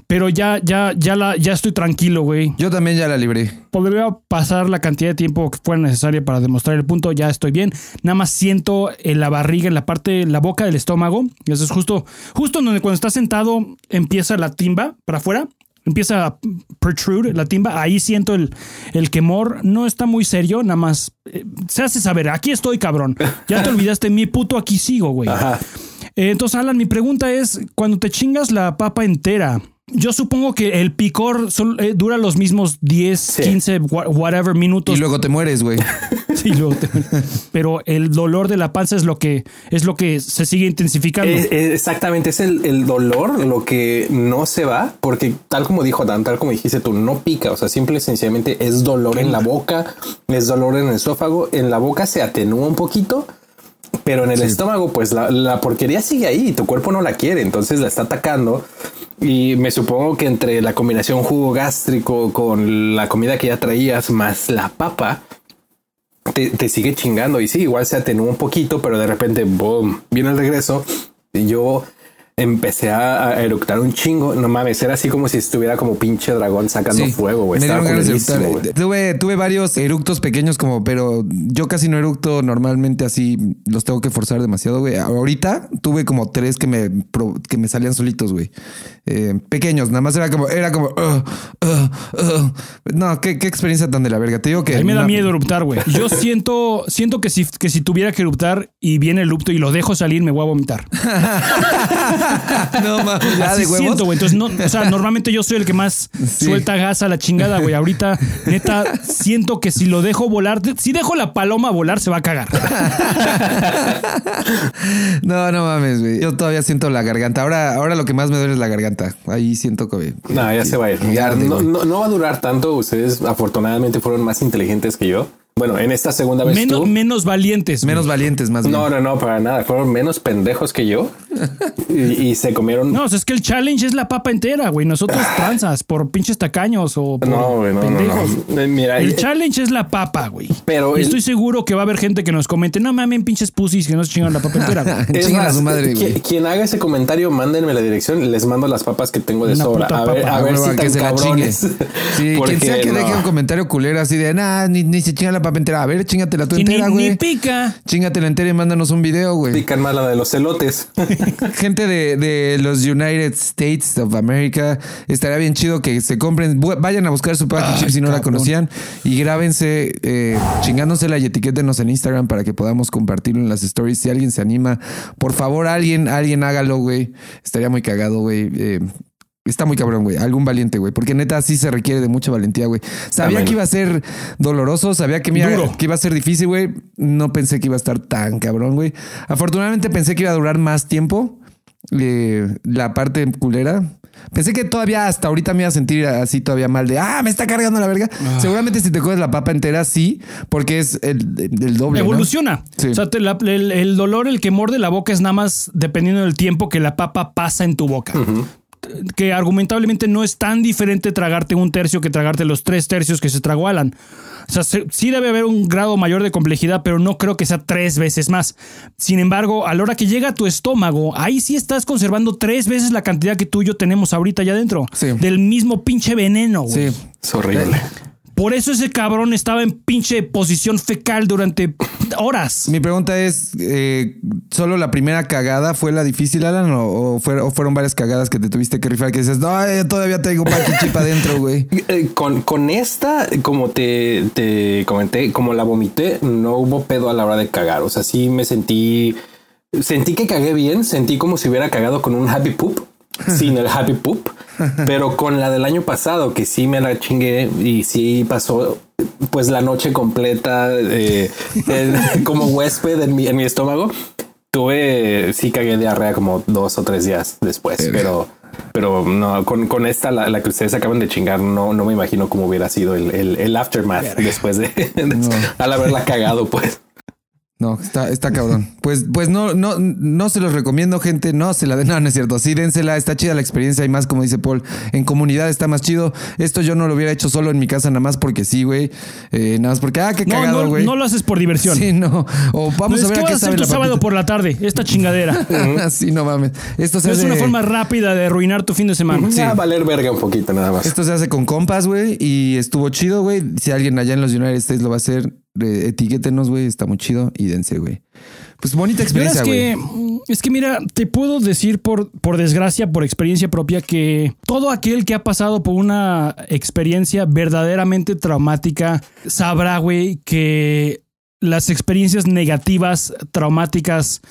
Pero ya, ya, ya la, ya estoy tranquilo, güey. Yo también ya la libré. Podría pasar la cantidad de tiempo que fuera necesaria para demostrar el punto. Ya estoy bien. Nada más siento en la barriga, en la parte, en la boca del estómago. Y eso es justo, justo donde cuando estás sentado empieza la timba para afuera. Empieza a protrude la timba. Ahí siento el, el quemor. No está muy serio. Nada más eh, se hace saber. Aquí estoy, cabrón. Ya te olvidaste mi puto. Aquí sigo, güey. ajá. Eh, entonces, Alan, mi pregunta es: cuando te chingas la papa entera, yo supongo que el picor sol- eh, dura los mismos 10, 15, wha- whatever minutos. Y luego te mueres, güey. Sí, luego te- pero el dolor de la panza es lo que es lo que se sigue intensificando. Es- es exactamente, es el, el dolor lo que no se va, porque tal como dijo Dan, tal como dijiste tú, no pica, o sea, simple y sencillamente es dolor en la boca, es dolor en el esófago, en la boca se atenúa un poquito, pero en el estómago, pues la, la porquería sigue ahí tu cuerpo no la quiere, entonces la está atacando. Y me supongo que entre la combinación jugo gástrico con la comida que ya traías más la papa, te, te sigue chingando. Y sí, igual se atenúa un poquito, pero de repente, boom, viene el regreso. Y yo empecé a, a eructar un chingo. No mames, era así como si estuviera como pinche dragón sacando Sí. fuego, güey. Estaba de. Tuve, tuve varios eructos pequeños como, pero yo casi no eructo normalmente así, los tengo que forzar demasiado, güey. Ahorita tuve como tres que me, pro- que me salían solitos, güey. Eh, pequeños, nada más era como, era como, no, qué, qué experiencia tan de la verga. Te digo que... a mí me da miedo eruptar, güey. Yo siento, siento que si, que si tuviera que eruptar y viene el erupto y lo dejo salir, me voy a vomitar. no, mames, ya Así de huevos. siento, güey. Entonces, no, o sea, normalmente yo soy el que más suelta gas a la chingada, güey. Ahorita, neta, siento que si lo dejo volar, si dejo la paloma volar, se va a cagar. No, no mames, güey. Yo todavía siento la garganta. Ahora, ahora lo que más me duele es la garganta. Ahí siento que... No, ya se va a ir. Ya no- no va a durar tanto. Ustedes afortunadamente fueron más inteligentes que yo. Bueno, en esta segunda vez Menos, tú. menos valientes. Menos valientes, más bien. No, no, no, para nada. Fueron menos pendejos que yo. y, y se comieron. No, es que el challenge es la papa entera, güey. Nosotros tranzas por pinches tacaños o por No, güey, no, no, pendejos. no. Eh, Mira, El eh, challenge es la papa, güey. Pero el- estoy seguro que va a haber gente que nos comente, no mames, pinches pussies que no se chingan la papa entera. güey". Es a más, su madre, güey. Quien haga ese comentario, mándenme la dirección y les mando las papas que tengo de Una sobra. A ver, a ver huevo, si que tan se la cabrones. chingue. Sí, Porque quien sea que no. deje un comentario culero así de, nah, ni, ni se chinga la papa entera. A ver, chingatela tú Y ni, entera, ni güey. pica. Chingatela entera y mándanos un video, güey. Pican más la de los celotes. Gente de, de los United States of America, estaría bien chido que se compren, vayan a buscar su pack chip si no la conocían y grábense eh, chingándosela y etiquétenos en Instagram para que podamos compartirlo en las stories. Si alguien se anima, por favor, alguien, alguien hágalo, güey. Estaría muy cagado, güey. Eh, Está muy cabrón, güey. Algún valiente, güey. Porque neta sí se requiere de mucha valentía, güey. Sabía Amén. que iba a ser doloroso, sabía que, Duro. que iba a ser difícil, güey. No pensé que iba a estar tan cabrón, güey. Afortunadamente pensé que iba a durar más tiempo. eh, la parte culera. Pensé que todavía hasta ahorita me iba a sentir así todavía mal de, ah, me está cargando la verga. Seguramente si te coges la papa entera, sí, porque es el, el doble. ¿no? Evoluciona. Sí. O sea, te la- el, el dolor, el que morde la boca es nada más dependiendo del tiempo que la papa pasa en tu boca. Que argumentablemente no es tan diferente tragarte un tercio que tragarte los tres tercios que se tragó Alan. O sea, se- sí debe haber un grado mayor de complejidad, pero no creo que sea tres veces más. Sin embargo, a la hora que llega a tu estómago, ahí sí estás conservando tres veces la cantidad que tú y yo tenemos ahorita allá adentro. Sí. Del mismo pinche veneno, güey. Sí. Es horrible. Por eso ese cabrón estaba en pinche posición fecal durante horas. Mi pregunta es, eh, ¿solo la primera cagada fue la difícil, Alan? ¿O, o fueron, o fueron varias cagadas que te tuviste que rifar que dices, no, eh, todavía tengo packy chip adentro, güey? Eh, Con, con esta, como te, te comenté, como la vomité, no hubo pedo a la hora de cagar. O sea, sí me sentí, sentí que cagué bien, sentí como si hubiera cagado con un happy poop. sin el happy poop, pero con la del año pasado, que sí me la chingué y sí pasó pues la noche completa eh, como huésped en mi, en mi estómago. Tuve, sí cagué diarrea como dos o tres días después, pero pero no, con, con esta, la, que ustedes acaban de chingar, no, no me imagino cómo hubiera sido el, el, aftermath después de, al haberla cagado, pues. No, está, está cabrón. Pues, pues no, no, no se los recomiendo, gente. No se la den. No, no es cierto. Sí, dénsela. Está chida la experiencia y más, como dice Paul, en comunidad está más chido. Esto yo no lo hubiera hecho solo en mi casa, nada más porque sí, güey. Eh, nada más porque, ah, qué cagado, güey. No, lo haces por diversión. Sí, no. O vamos a ver qué vas a hacer tu sábado por la tarde. Esta chingadera. sí, no mames. Esto se es una forma rápida de arruinar tu fin de semana. Sí. a valer verga un poquito, nada más. Esto se hace con compas, güey. Y estuvo chido, güey. Si alguien allá en los United States lo va a hacer, etiquétenos, güey. Está muy chido y dense, güey. Pues bonita experiencia, es que, es que mira, te puedo decir por, por desgracia, por experiencia propia, que todo aquel que ha pasado por una experiencia verdaderamente traumática sabrá, güey, que las experiencias negativas, traumáticas,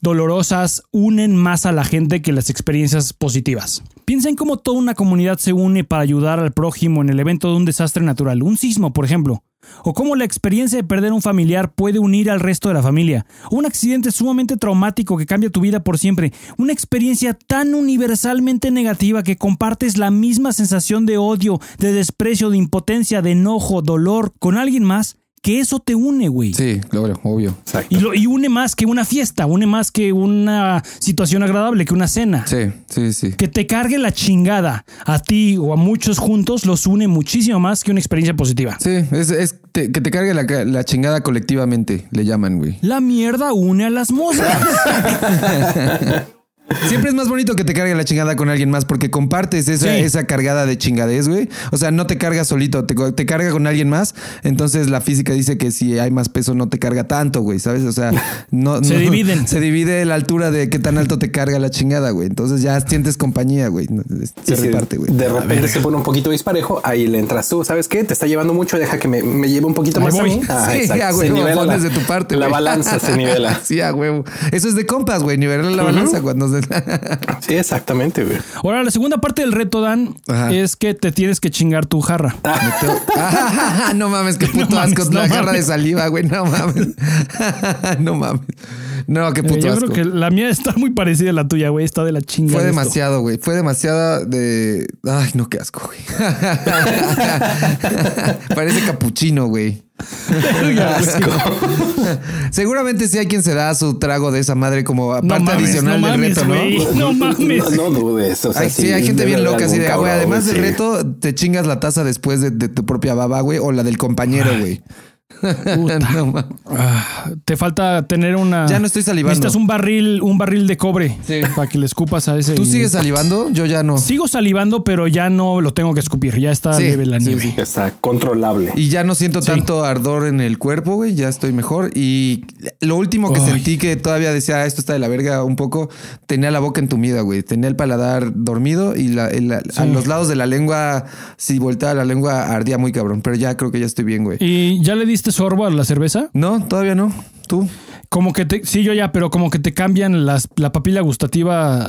dolorosas, unen más a la gente que las experiencias positivas. Piensa en cómo toda una comunidad se une para ayudar al prójimo en el evento de un desastre natural, un sismo, por ejemplo. O cómo la experiencia de perder un familiar puede unir al resto de la familia. Un accidente sumamente traumático que cambia tu vida por siempre. Una experiencia tan universalmente negativa que compartes la misma sensación de odio, de desprecio, de impotencia, de enojo, dolor con alguien más que eso te une, güey. Sí, claro, obvio. Y, lo, y une más que una fiesta, une más que una situación agradable, que una cena. Sí, sí, sí. Que te cargue la chingada a ti o a muchos juntos los une muchísimo más que una experiencia positiva. Sí, es, que te cargue la, la, chingada colectivamente, le llaman, güey. La mierda une a las mozas. Siempre es más bonito que te cargue la chingada con alguien más porque compartes esa, esa cargada de chingadez, güey. O sea, no te carga solito, te, carga con alguien más. Entonces la física dice que si hay más peso no te carga tanto, güey, ¿sabes? O sea, no... se dividen. Se divide la altura de qué tan alto te carga la chingada, güey. Entonces ya sientes compañía, güey. Se reparte, güey. De repente se pone un poquito disparejo, ahí le entras tú. ¿Sabes qué? Te está llevando mucho, deja que me, lleve un poquito más a mí. Ah, sí, güey, pones de tu parte. La balanza se nivela. sí, a huevo. Eso es de compas, güey, nivelar la balanza cuando sí, exactamente, güey. Ahora, la segunda parte del reto, Dan, es que te tienes que chingar tu jarra. no mames, qué puto asco. la jarra de saliva, güey. No mames. no mames. No, qué puto asco. Yo creo que la mía está muy parecida a la tuya, güey. Está de la chingada. Fue demasiado, güey. Fue demasiada de. Ay, no, qué asco, güey. Parece capuchino, güey. Seguramente sí hay quien se da su trago de esa madre como parte adicional del reto, ¿no? No mames. No, dudes. O sea, sí, hay gente bien loca así de, güey, además del reto, te chingas la taza después de, de tu propia baba, güey, o la del compañero, güey. Ah, te falta tener una. Ya no estoy salivando. Necesitas un barril, un barril de cobre para que le escupas a ese. ¿Tú sigues salivando? Yo ya no. Sigo salivando, pero ya no lo tengo que escupir. Ya está leve la nieve. está controlable. Y ya no siento tanto ardor en el cuerpo, güey. Ya estoy mejor. Y lo último que sentí que todavía decía, ah, esto está de la verga un poco, tenía la boca entumida, güey. Tenía el paladar dormido y la, a los lados de la lengua, si volteaba la lengua, ardía muy cabrón. Pero ya creo que ya estoy bien, güey. Y ya le diste sorbo a la cerveza? No, todavía no. ¿Tú? Como que te, sí, yo ya, pero como que te cambian las, la papila gustativa.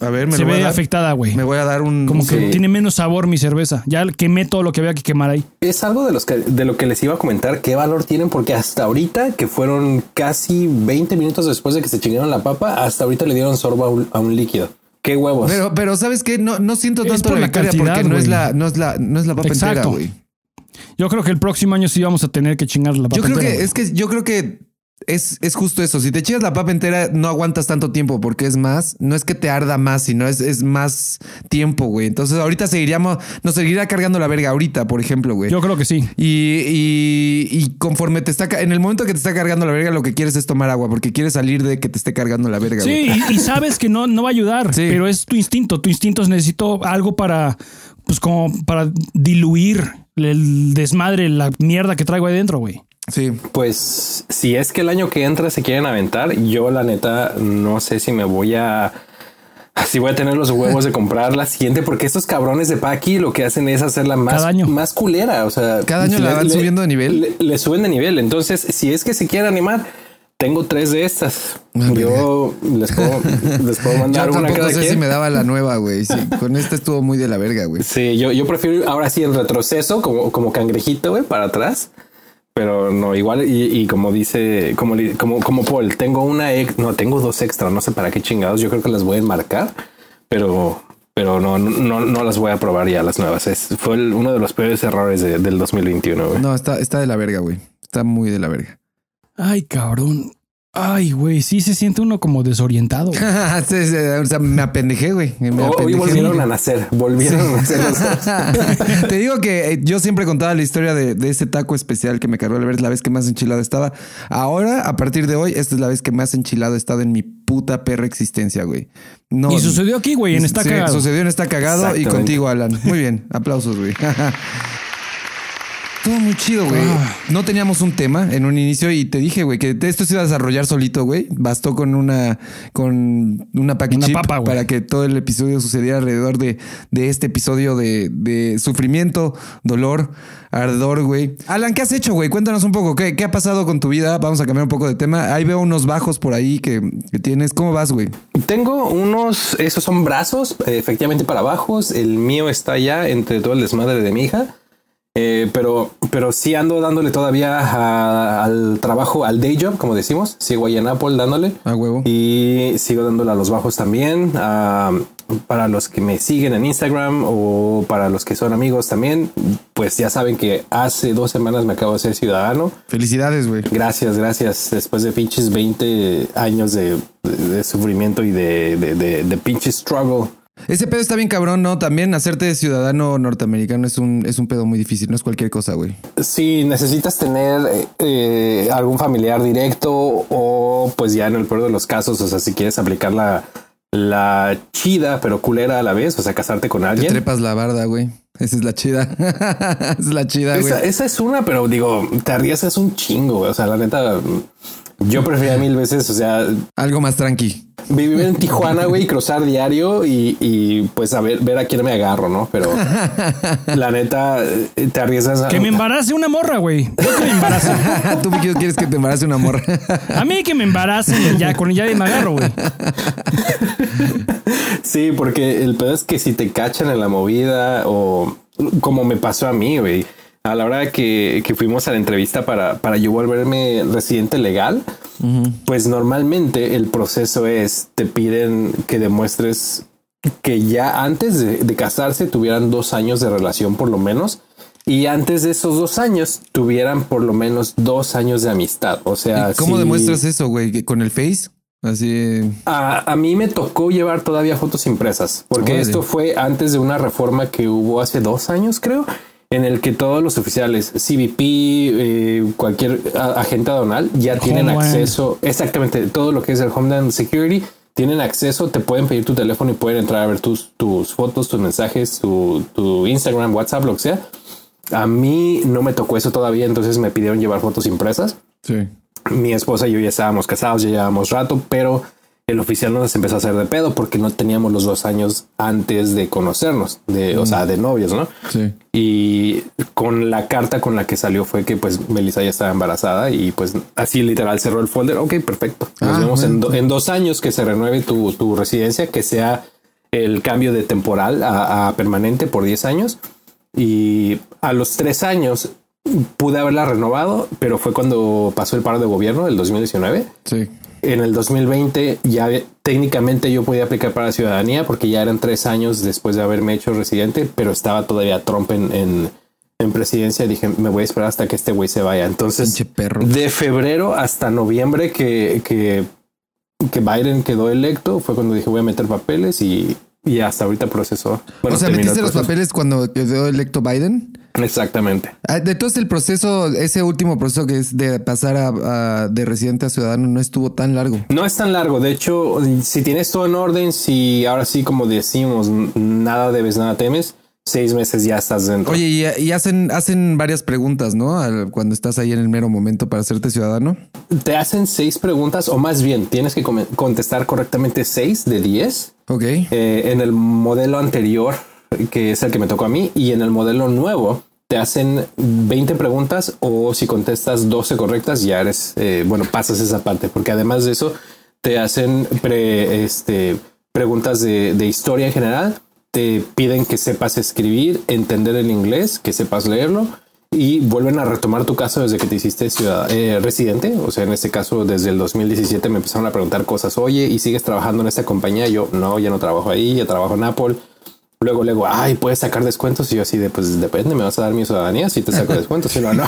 A ver, me se ve afectada, güey. Me voy a dar un. Como que tiene menos sabor mi cerveza. Ya quemé todo lo que había que quemar ahí. Es algo de los que, de lo que les iba a comentar. ¿Qué valor tienen? Porque hasta ahorita, que fueron casi 20 minutos después de que se chingaron la papa, hasta ahorita le dieron sorbo a un, líquido. Qué huevos. Pero, pero sabes qué? No, no siento tanto por la, la porque no es la, no es la, no es la papa entera, güey. Yo creo que el próximo año sí vamos a tener que chingar la papa Yo creo que es que yo creo que es, es, justo eso. Si te chingas la papa entera, no aguantas tanto tiempo porque es más. No es que te arda más, sino es, es más tiempo, güey. Entonces, ahorita seguiríamos, nos seguirá cargando la verga ahorita, por ejemplo, güey. Yo creo que sí. Y, y, y, conforme te está, en el momento que te está cargando la verga, lo que quieres es tomar agua porque quieres salir de que te esté cargando la verga. Sí, y, sabes que no, no va a ayudar, pero es tu instinto. Tu instinto es necesito algo para, pues como para diluir el desmadre, la mierda que traigo ahí dentro, güey. Sí. Pues si es que el año que entra se quieren aventar, yo la neta no sé si me voy a... Si voy a tener los huevos de comprar la siguiente, porque estos cabrones de Paki lo que hacen es hacerla más, más culera. O sea, cada año la van subiendo de nivel. Le, le, suben de nivel. Entonces, si es que se quieren animar, tengo tres de estas. Ah, Yo les puedo, les puedo mandar yo una cada sé si me daba la nueva, güey. con esta estuvo muy de la verga, güey. Sí, yo, yo prefiero ahora sí el retroceso, como, como cangrejito, güey, para atrás. Pero no, igual, y, como dice, como, como, como Paul, tengo una, no, tengo dos extra, no sé para qué chingados, yo creo que las voy a enmarcar, pero, pero no, no, no las voy a probar ya las nuevas. Es, fue uno de los peores errores del 2021, güey. No, está, está de la verga, güey. Está muy de la verga. Ay, cabrón. Ay, güey, sí se siente uno como desorientado. o sea, me apendejé, güey. Hoy volvieron a nacer, volvieron a nacer. Te digo que eh, yo siempre contaba la historia de, ese taco especial que me cargó la vez, la vez que más enchilado estaba. Ahora, a partir de hoy, esta es la vez que más enchilado he estado en mi puta perra existencia, güey. No, y sucedió aquí, güey, en esta cagado. Sucedió en esta cagado y contigo, Alan. Muy bien, aplausos, güey. Todo muy chido, güey. Ah. No teníamos un tema en un inicio y te dije, güey, que esto se iba a desarrollar solito, güey. Bastó con una con una package para que todo el episodio sucediera alrededor de, de este episodio de, de, sufrimiento, dolor, ardor, güey. Alan, ¿qué has hecho, güey? Cuéntanos un poco. ¿Qué, ¿Qué, ha pasado con tu vida? Vamos a cambiar un poco de tema. Ahí veo unos bajos por ahí que, que tienes. ¿Cómo vas, güey? Tengo unos, esos son brazos, efectivamente para bajos. El mío está ya entre todo el desmadre de mi hija. Eh, pero, pero sí ando dándole todavía al trabajo, al day job, como decimos. Sigo ahí en Apple dándole. A huevo. Y sigo dándole a los bajos también. para los que me siguen en Instagram o para los que son amigos también, pues ya saben que hace dos semanas me acabo de ser ciudadano. Felicidades, güey. Gracias, gracias. Después de pinches 20 años de, sufrimiento y de, de, de pinche struggle ese pedo está bien cabrón, ¿no? También hacerte ciudadano norteamericano es un, es un pedo muy difícil, no es cualquier cosa, güey. Sí, necesitas tener eh, eh, algún familiar directo o pues ya en el peor de los casos, o sea, si quieres aplicar la, la chida pero culera a la vez, o sea, casarte con alguien. Te trepas la barda, güey. Esa es la chida. esa es la chida, güey. Esa, es una, pero digo, te arriesgas un chingo, güey. O sea, la neta, yo prefería mil veces, o sea... Algo más tranqui vivir en Tijuana, güey, cruzar diario y, pues a ver, ver a quién me agarro, ¿no? Pero la neta, eh, te arriesgas a... Que me embarace una morra, güey. Yo que me embarace. Tú quieres que te embarace una morra. a mí que me embarace ya con ella me agarro, güey. Sí, porque el pedo es que si te cachan en la movida o como me pasó a mí, güey a la hora que, que fuimos a la entrevista para, para yo volverme residente legal, pues normalmente el proceso es, te piden que demuestres que ya antes de, casarse tuvieran dos años de relación por lo menos y antes de esos dos años tuvieran por lo menos dos años de amistad. O sea, ¿cómo demuestras eso, güey? ¿Con el Face? Así. A, a, mí me tocó llevar todavía fotos impresas, porque esto fue antes de una reforma que hubo hace dos años, creo, en el que todos los oficiales, CBP, eh, cualquier agente aduanal, ya tienen acceso, exactamente, todo lo que es el Homeland Security, tienen acceso, te pueden pedir tu teléfono y pueden entrar a ver tus, tus fotos, tus mensajes, tu, tu Instagram, WhatsApp, lo que sea. A mí no me tocó eso todavía, entonces me pidieron llevar fotos impresas. Sí. Mi esposa y yo ya estábamos casados, ya llevábamos rato, pero el oficial nos empezó a hacer de pedo porque no teníamos los dos años antes de conocernos, de, o sea, de novios, ¿no? Sí. Y con la carta con la que salió fue que pues Melissa ya estaba embarazada y pues así literal cerró el folder. Ok, perfecto. Nos ah, vemos en, dos años que se renueve tu, tu, residencia, que sea el cambio de temporal a, a permanente por 10 años. Y a los tres años pude haberla renovado, pero fue cuando pasó el paro de gobierno del 2019. Sí en el 2020 ya técnicamente yo podía aplicar para la ciudadanía porque ya eran tres años después de haberme hecho residente, pero estaba todavía Trump en, en, en presidencia. Dije, me voy a esperar hasta que este güey se vaya. Entonces, de febrero hasta noviembre que, que, que Biden quedó electo, fue cuando dije, voy a meter papeles y, y hasta ahorita procesó. o sea, metiste los papeles cuando quedó electo Biden. Exactamente. Ah, entonces el proceso, ese último proceso que es de pasar a, de residente a ciudadano no estuvo tan largo. No es tan largo. De hecho, si tienes todo en orden, si ahora sí, como decimos, nada debes, nada temes, seis meses ya estás dentro. Oye, y, hacen, hacen varias preguntas, ¿no? cuando estás ahí en el mero momento para hacerte ciudadano. Te hacen seis preguntas, o más bien, tienes que contestar correctamente seis de diez. Ok. Eh, en el modelo anterior que es el que me tocó a mí, y en el modelo nuevo te hacen 20 preguntas o si contestas 12 correctas ya eres, eh, bueno, pasas esa parte, porque además de eso te hacen pre, este, preguntas de, de historia en general, te piden que sepas escribir, entender el inglés, que sepas leerlo y vuelven a retomar tu caso desde que te hiciste ciudad, eh, residente. O sea, en este caso, desde el 2017 me empezaron a preguntar cosas. Oye, ¿y sigues trabajando en esta compañía? Yo no, ya no trabajo ahí, ya trabajo en Apple. Luego, luego, ay, puedes sacar descuentos. Y yo así de, pues depende, me vas a dar mi ciudadanía si te saco descuentos, si no, no.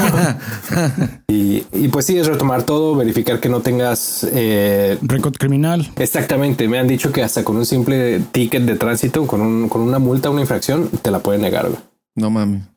y, y, pues sí, es retomar todo, verificar que no tengas eh, récord criminal. Exactamente. Me han dicho que hasta con un simple ticket de tránsito, con, un, con una multa, una infracción, te la pueden negar. No mames.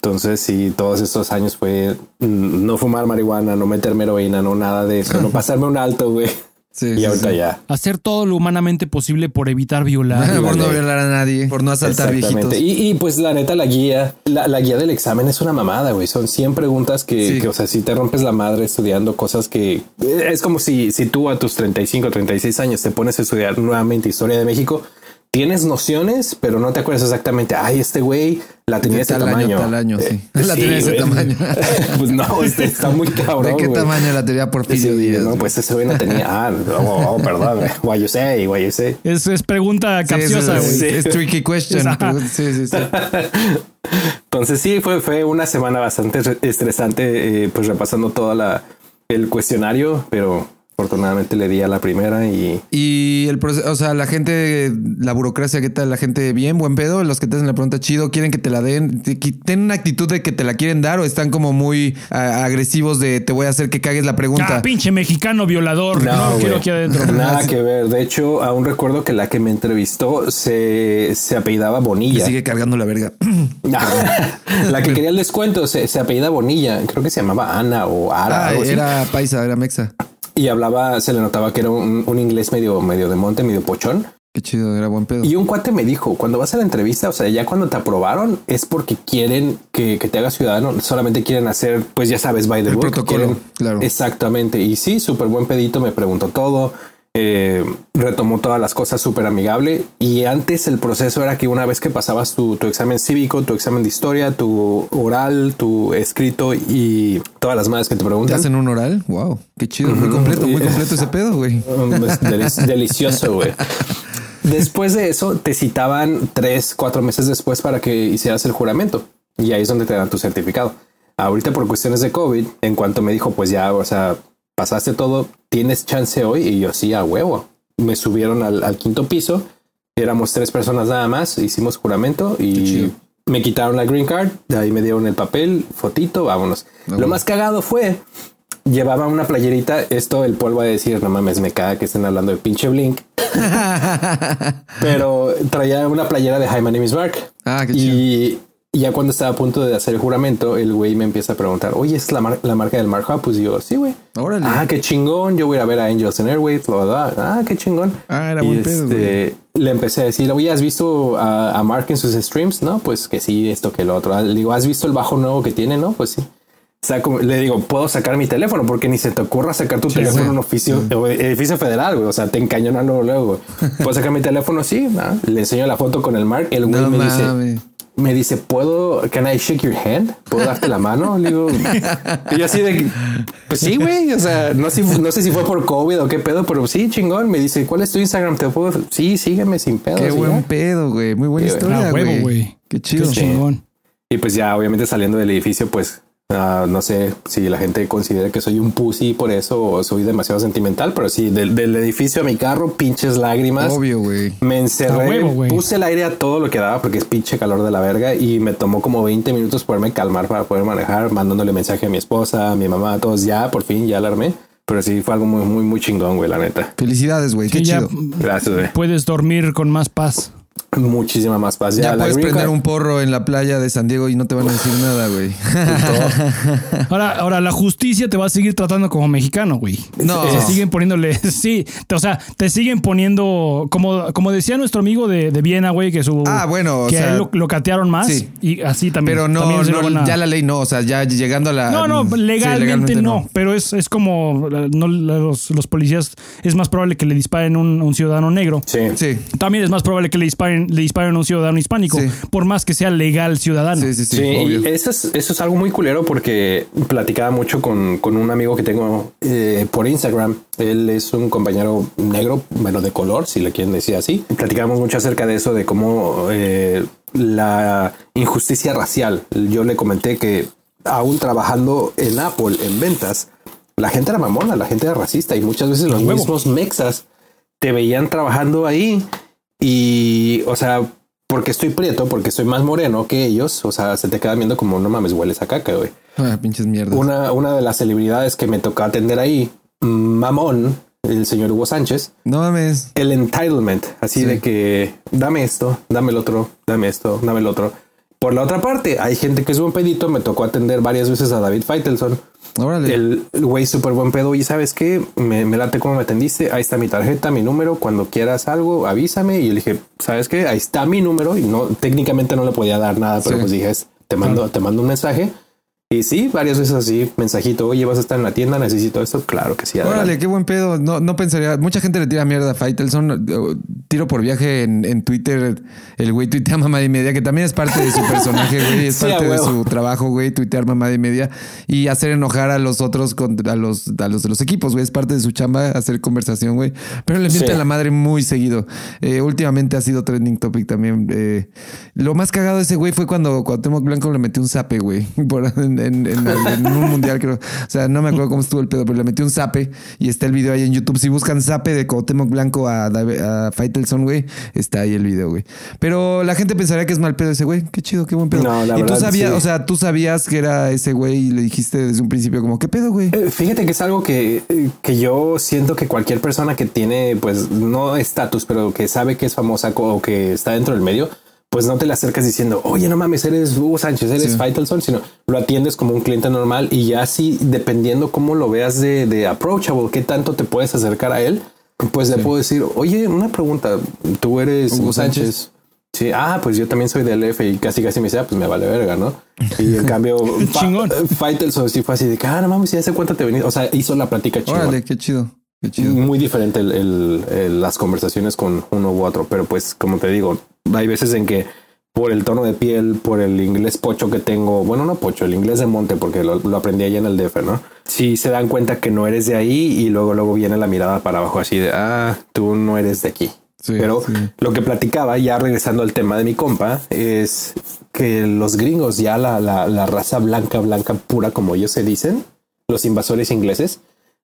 Entonces, sí, todos estos años fue no fumar marihuana, no meterme heroína, no nada de eso, no pasarme un alto, güey. Sí, y ahorita ya. Hacer todo lo humanamente posible por evitar violar. por no violar a nadie, por no asaltar viejitos. Y, y, pues la neta, la guía, la, guía del examen es una mamada, güey. Son 100 preguntas que, que, o sea, si te rompes la madre estudiando cosas que es como si, si tú a tus 35, 36 años te pones a estudiar nuevamente historia de México, tienes nociones, pero no te acuerdas exactamente. Ay, este güey la tenía de ese tamaño. Tal año, sí. Eh, la tenía ese tamaño. pues no, este está muy cabrón. ¿De qué tamaño la tenía por sí, Díaz? No, pues ese güey no tenía. Ah, oh, oh perdón. Why you say, why you say. Eso es pregunta capciosa, güey. es, tricky question. sí, sí, sí. Entonces sí, fue, fue una semana bastante estresante, eh, pues repasando toda la el cuestionario, pero Afortunadamente le di a la primera y. Y el proceso, o sea, la gente, la burocracia, ¿qué tal? La gente bien, buen pedo, los que te hacen la pregunta chido, quieren que te la den, tienen una actitud de que te la quieren dar o están como muy agresivos de te voy a hacer que cagues la pregunta. Ah, pinche mexicano violador. No, quiero aquí adentro. Nada que ver. De hecho, aún recuerdo que la que me entrevistó se, se apellidaba Bonilla. Y sigue cargando la verga. la que quería el descuento se, se apellida Bonilla. Creo que se llamaba Ana o Ara. Ah, era paisa, era mexa. Y hablaba, se le notaba que era un, inglés medio, medio de monte, medio pochón. Qué chido, era buen pedo. Y un cuate me dijo, cuando vas a la entrevista, o sea, ya cuando te aprobaron, es porque quieren que, te hagas ciudadano, solamente quieren hacer, pues ya sabes, by the book. Protocolo, claro. Exactamente. Y sí, súper buen pedito, me preguntó todo. Eh, retomó todas las cosas súper amigable y antes el proceso era que una vez que pasabas tu, examen cívico, tu examen de historia, tu oral, tu escrito y todas las madres que te preguntan. ¿Te hacen un oral? Wow, qué chido, muy completo, muy completo ese pedo, güey. delicioso, güey. Después de eso te citaban tres, cuatro meses después para que hicieras el juramento y ahí es donde te dan tu certificado. Ahorita por cuestiones de COVID, en cuanto me dijo, pues ya, o sea, pasaste todo, tienes chance hoy. Y yo sí, a huevo. Me subieron al, quinto piso. Éramos tres personas nada más. Hicimos juramento y me quitaron la green card. De ahí me dieron el papel, fotito, vámonos. Lo más cagado fue llevaba una playerita. Esto el polvo a decir, no mames, me caga que estén hablando de pinche Blink. Pero traía una playera de my name is Mark. Ah, qué y y ya cuando estaba a punto de hacer el juramento, el güey me empieza a preguntar, oye, ¿es la, la marca del Mark Pues yo, sí, güey. Ah, qué chingón. Yo voy a ver a Angels and Airways, bla, bla, Ah, qué chingón. Ah, era buen pedo, este, Le empecé a decir, oye, ¿has visto a, Mark en sus streams? No, pues que sí, esto que lo otro. Le digo, ¿has visto el bajo nuevo que tiene? No, pues sí. Saco, le digo, puedo sacar mi teléfono porque ni se te ocurra sacar tu teléfono en un oficio, edificio federal, güey. O sea, te encañonan luego, luego. ¿Puedo sacar mi teléfono? Sí. Le enseño la foto con el Mark. El güey me dice, me dice, ¿puedo, can I shake your hand? ¿Puedo darte la mano? Le digo, y yo así de, pues sí, güey. O sea, no, no sé si fue por COVID o qué pedo, pero sí, chingón. Me dice, ¿cuál es tu Instagram? ¿Te puedo? Sí, sígueme sin pedo. Qué buen pedo, güey. Muy buena historia, güey. Qué chido. chingón. Y pues ya, obviamente saliendo del edificio, pues Ah, no sé si la gente considera que soy un pussy por eso o soy demasiado sentimental, pero sí, del, edificio a mi carro, pinches lágrimas. Obvio, güey. Me encerré, puse el aire a todo lo que daba porque es pinche calor de la verga y me tomó como 20 minutos poderme calmar para poder manejar, mandándole mensaje a mi esposa, a mi mamá, a todos ya, por fin, ya alarmé. Pero sí, fue algo muy, muy, muy chingón, güey, la neta. Felicidades, güey. Qué chido. Gracias, güey. Puedes dormir con más paz. Muchísima más paz. Ya, puedes prender un porro en la playa de San Diego y no te van a decir nada, güey. ahora, ahora, la justicia te va a seguir tratando como mexicano, güey. No. Se siguen poniéndole, sí, o sea, te siguen poniendo, como, como decía nuestro amigo de, de Viena, güey, que su... Ah, bueno, que lo, catearon más. Sí. Y así también. Pero no, no ya la ley no, o sea, ya llegando a la... No, no, legalmente, no, pero es, es como no, los, los, policías, es más probable que le disparen un, un ciudadano negro. Sí. Sí. También es más probable que le disparen le disparan a un ciudadano hispánico, por más que sea legal ciudadano. Sí, sí, sí. eso, es, eso es algo muy culero porque platicaba mucho con, con un amigo que tengo eh, por Instagram. Él es un compañero negro, bueno, de color, si le quieren decir así. Platicábamos mucho acerca de eso, de cómo eh, la injusticia racial. Yo le comenté que aún trabajando en Apple, en ventas, la gente era mamona, la gente era racista y muchas veces los mismos mexas te veían trabajando ahí y, o sea, porque estoy prieto, porque soy más moreno que ellos, o sea, se te queda viendo como no mames, hueles a caca, güey. Ah, pinches mierdas. Una, una de las celebridades que me tocó atender ahí, mamón, el señor Hugo Sánchez. No mames. El entitlement, así de que dame esto, dame el otro, dame esto, dame el otro. Por la otra parte, hay gente que es buen pedito. Me tocó atender varias veces a David Feitelson. Órale. El güey súper buen pedo. Y sabes qué? Me, me, late cómo me atendiste. Ahí está mi tarjeta, mi número. Cuando quieras algo, avísame. Y le dije, ¿sabes qué? Ahí está mi número. Y no, técnicamente no le podía dar nada, pero pues dije, te mando, te mando un mensaje. Y sí, varias veces así, mensajito, oye, vas a estar en la tienda, necesito esto. Claro que sí. Órale, qué buen pedo. No, no pensaría. Mucha gente le tira mierda a Faitelson. Tiro por viaje en, en Twitter. El güey tuitea mamá y media, que también es parte de su personaje, güey. Es parte de su trabajo, güey, tuitear mamá y media y hacer enojar a los otros, a los, a los de los equipos, güey. Es parte de su chamba hacer conversación, güey. Pero le miente a la madre muy seguido. Eh, últimamente ha sido trending topic también. Eh, lo más cagado de ese güey fue cuando Cuauhtémoc Blanco le metió un zape, güey. En, un mundial, creo. O sea, no me acuerdo cómo estuvo el pedo, pero le metió un zape y está el video ahí en YouTube. Si buscan zape de Cuauhtémoc Blanco a, a Faitelson, güey, está ahí el video, güey. Pero la gente pensaría que es mal pedo ese güey. Qué chido, qué buen pedo. y tú sabías, o sea, tú sabías que era ese güey y le dijiste desde un principio como, ¿qué pedo, güey? Eh, fíjate que es algo que, que yo siento que cualquier persona que tiene, pues, no estatus, pero que sabe que es famosa o que está dentro del medio, pues no te le acercas diciendo, oye, no mames, eres Hugo Sánchez, eres sí. sino lo atiendes como un cliente normal y ya así, dependiendo cómo lo veas de, de approachable, qué tanto te puedes acercar a él, pues le puedo decir, oye, una pregunta, tú eres Hugo, Sánchez. Sí, ah, pues yo también soy del F y casi casi me dice, ah, pues me vale verga, ¿no? Y en cambio, Faitelson sí fue así de que, ah, no mames, ya sé cuánto te venís. O sea, hizo la plática chida. Órale, qué chido. Muy diferente el, las conversaciones con uno u otro, pero pues como te digo, hay veces en que por el tono de piel, por el inglés pocho que tengo, bueno, no pocho, el inglés de monte, porque lo, aprendí allá en el DF, ¿no? Si se dan cuenta que no eres de ahí y luego, luego viene la mirada para abajo así de, ah, tú no eres de aquí. Pero lo que platicaba, ya regresando al tema de mi compa, es que los gringos, ya la, la, la raza blanca, blanca pura, como ellos se dicen, los invasores ingleses,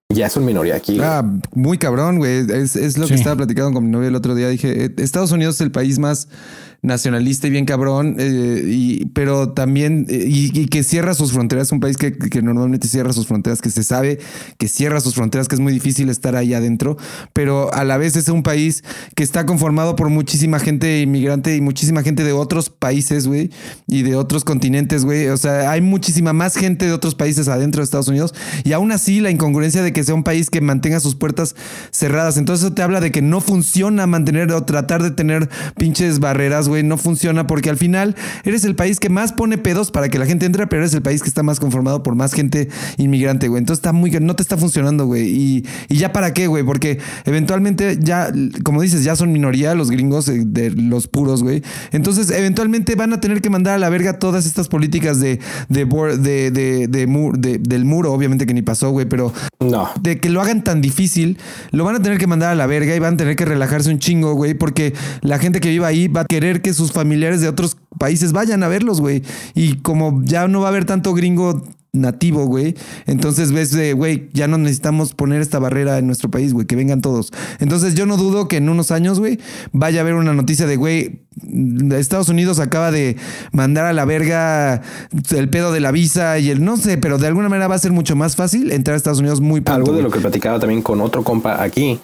ya es una minoría aquí. Ah, muy cabrón, güey. Es, es lo que estaba platicando con mi novia el otro día. Dije, eh, Estados Unidos es el país más nacionalista y bien cabrón, eh, y, pero también, eh, y, que cierra sus fronteras, un país que, que, normalmente cierra sus fronteras, que se sabe que cierra sus fronteras, que es muy difícil estar ahí adentro, pero a la vez es un país que está conformado por muchísima gente inmigrante y muchísima gente de otros países, güey, y de otros continentes, güey. O sea, hay muchísima más gente de otros países adentro de Estados Unidos, y aún así la incongruencia de que sea un país que mantenga sus puertas cerradas. Entonces eso te habla de que no funciona mantener o tratar de tener pinches barreras, güey no funciona porque al final eres el país que más pone pedos para que la gente entre, pero eres el país que está más conformado por más gente inmigrante, güey. Entonces está muy, no te está funcionando, güey. Y, ya para qué, güey, porque eventualmente ya, como dices, ya son minoría los gringos eh, de los puros, güey. Entonces eventualmente van a tener que mandar a la verga todas estas políticas de, de, de, de, de del muro, obviamente que ni pasó, güey, pero no. de que lo hagan tan difícil, lo van a tener que mandar a la verga y van a tener que relajarse un chingo, güey, porque la gente que vive ahí va a querer que sus familiares de otros países vayan a verlos, güey. Y como ya no va a haber tanto gringo nativo, güey. Entonces ves de, güey, ya no necesitamos poner esta barrera en nuestro país, güey, que vengan todos. Entonces yo no dudo que en unos años, güey, vaya a haber una noticia de, güey, Estados Unidos acaba de mandar a la verga el pedo de la visa y el no sé, pero de alguna manera va a ser mucho más fácil entrar a Estados Unidos muy pronto. Algo de lo que platicaba también con otro compa aquí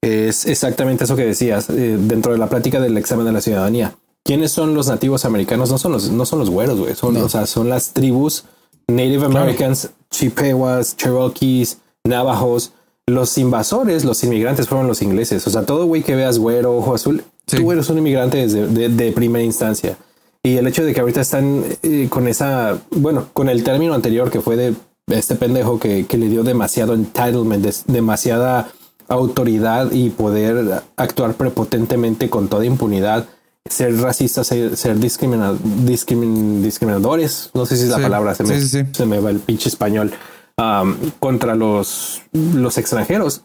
es exactamente eso que decías eh, dentro de la plática del examen de la ciudadanía. ¿Quiénes son los nativos americanos? No son los, no son los güeros, güey. Son, o sea, son las tribus Native Americans, Chippewas, Cherokees, Navajos. Los invasores, los inmigrantes fueron los ingleses. O sea, todo güey que veas güero, ojo azul, tú eres un inmigrante desde de, primera instancia. Y el hecho de que ahorita están eh, con esa, bueno, con el término anterior que fue de este pendejo que, que le dio demasiado entitlement, demasiada autoridad y poder actuar prepotentemente con toda impunidad ser racistas, ser, ser discrimina- discrimin- discriminadores, no sé si es la Sí, palabra, se me, sí, sí, sí. se me va el pinche español, am, contra los, los extranjeros.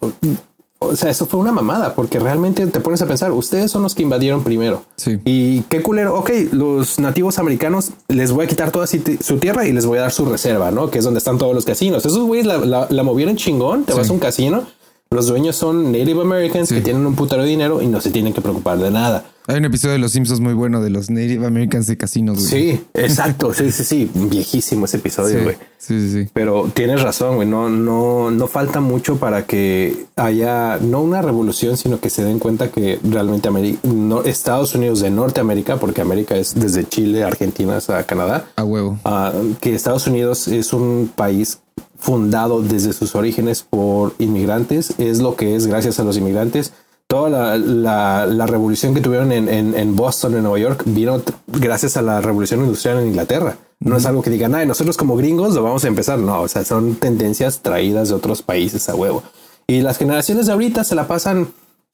O sea, eso fue una mamada, porque realmente te pones a pensar, ustedes son los que invadieron primero. Sí. Y qué culero, ok, los nativos americanos les voy a quitar toda su, su tierra y les voy a dar su reserva, ¿no? Que es donde están todos los casinos. Esos güeyes la, la, la movieron chingón, te Sí. vas a un casino, los dueños son Native Americans Sí. que tienen un putero de dinero y no se tienen que preocupar de nada. Hay un episodio de Los Simpsons muy bueno de los Native Americans de casinos, güey. Sí, exacto, sí, sí, sí, viejísimo ese episodio, sí, güey. sí, sí, sí. Pero tienes razón, güey. No, no, no falta mucho para que haya no una revolución, sino que se den cuenta que realmente Ameri- no, Estados Unidos de Norteamérica, porque América es desde Chile, Argentina hasta Canadá, A huevo. ah, que Estados Unidos es un país fundado desde sus orígenes por inmigrantes, es lo que es gracias a los inmigrantes. Toda la, la- la revolución que tuvieron en, en- en Boston, en Nueva York, vino gracias a la revolución industrial en Inglaterra. No es algo que digan, ay, nosotros como gringos lo vamos a empezar. No, o sea, son tendencias traídas de otros países a huevo. Y las generaciones de ahorita se la pasan,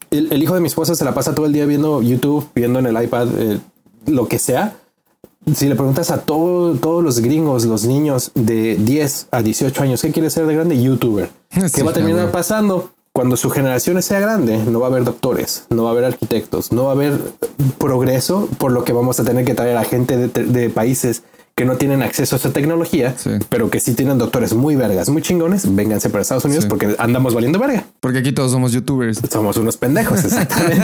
el, el hijo de mi esposa se la pasa todo el día viendo YouTube, viendo en el iPad, eh, lo que sea si le preguntas a todo- todos los gringos, los niños de 10 a 18 años, ¿qué quiere ser de grande? YouTuber. Sí, ¿Qué va a terminar pasando? Cuando su generación sea grande, no va a haber doctores, no va a haber arquitectos, no va a haber progreso, por lo que vamos a tener que traer a gente de, de países que no tienen acceso a esa tecnología, Sí. pero que sí tienen doctores muy vergas, muy chingones, vénganse para Estados Unidos Sí. porque andamos valiendo verga. Porque aquí todos somos youtubers. Somos unos pendejos, exactamente.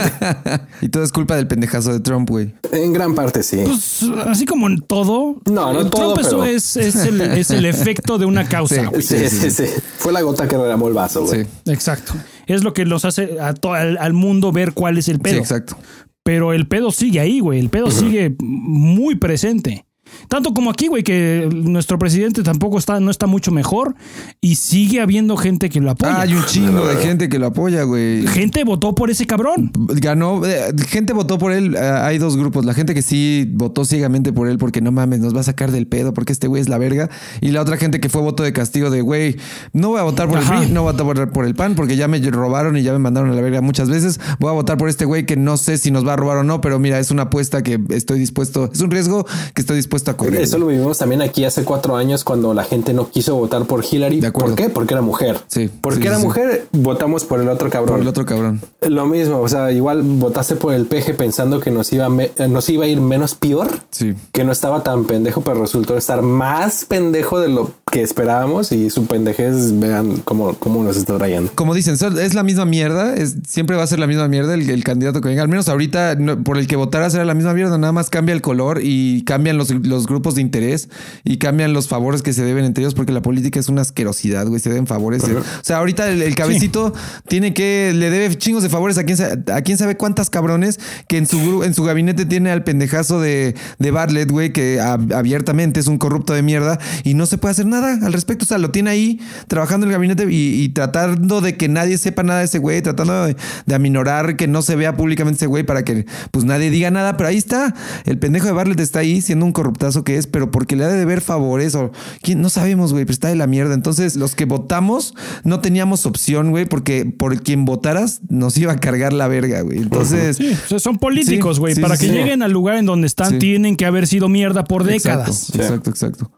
y todo es culpa del pendejazo de Trump, güey. en gran parte sí. Pues, así como en todo. No, no el todo, Trump pero- es, es el, es el efecto de una causa. Sí. güey. Sí, sí, sí. Fue la gota que derramó el vaso, güey. Sí, Exacto. Es lo que los hace a al, al mundo ver cuál es el sí, pedo. exacto. Pero el pedo sigue ahí, güey. El pedo sigue muy presente. Tanto como aquí, güey, que nuestro presidente tampoco está, no está mucho mejor y sigue habiendo gente que lo apoya. Ah, hay un chingo de gente que lo apoya, güey. Gente votó por ese cabrón. Ganó, eh, gente votó por él. eh, hay dos grupos. La gente que sí votó ciegamente por él porque no mames, nos va a sacar del pedo porque este güey es la verga. Y la otra gente que fue voto de castigo de güey, no voy a votar por Ajá. el PRI, no voy a votar por el PAN porque ya me robaron y ya me mandaron a la verga muchas veces. Voy a votar por este güey que no sé si nos va a robar o no, pero mira, es una apuesta que estoy dispuesto, es un riesgo que estoy dispuesto a correr. Eso lo vivimos también aquí hace cuatro años cuando la gente no quiso votar por Hillary. De. ¿Por qué? Porque era mujer. Sí, Porque sí, era sí, mujer, votamos por el otro cabrón. por el otro cabrón. Lo mismo, o sea, igual votaste por el peje pensando que nos iba, eh, nos iba a ir menos peor. Sí. Que no estaba tan pendejo, pero resultó estar más pendejo de lo que esperábamos y su pendejez, vean cómo, cómo nos está trayendo. como dicen, es la misma mierda, es, siempre va a ser la misma mierda el, el candidato que venga. Al menos ahorita no- por el que votaras era la misma mierda, nada más cambia el color y cambian los, los grupos de interés y cambian los favores que se deben entre ellos porque la política es una asquerosidad, güey, se deben favores. O sea, ahorita el, el cabecito tiene que, le debe chingos de favores a quién, a quién sabe cuántas cabrones que en su, en su gabinete tiene al pendejazo de, de Bartlett, güey, que ab- abiertamente es un corrupto de mierda y no se puede hacer nada al respecto. O sea, lo tiene ahí trabajando en el gabinete y, y tratando de que nadie sepa nada de ese güey, tratando de, de aminorar que no se vea públicamente ese güey para que pues nadie diga nada. Pero ahí está, el pendejo de Bartlett está ahí siendo un corruptazo que es, pero porque le ha de deber favores o quién no sabemos, güey, pero está de la mierda. Entonces, los que votamos no teníamos opción, güey, porque por quien votaras nos iba a cargar la verga, güey. Entonces, Sí, o sea, son políticos, güey. sí, Para sí, que sí. lleguen al lugar en donde están, Sí. tienen que haber sido mierda por décadas. Exacto, exacto, exacto.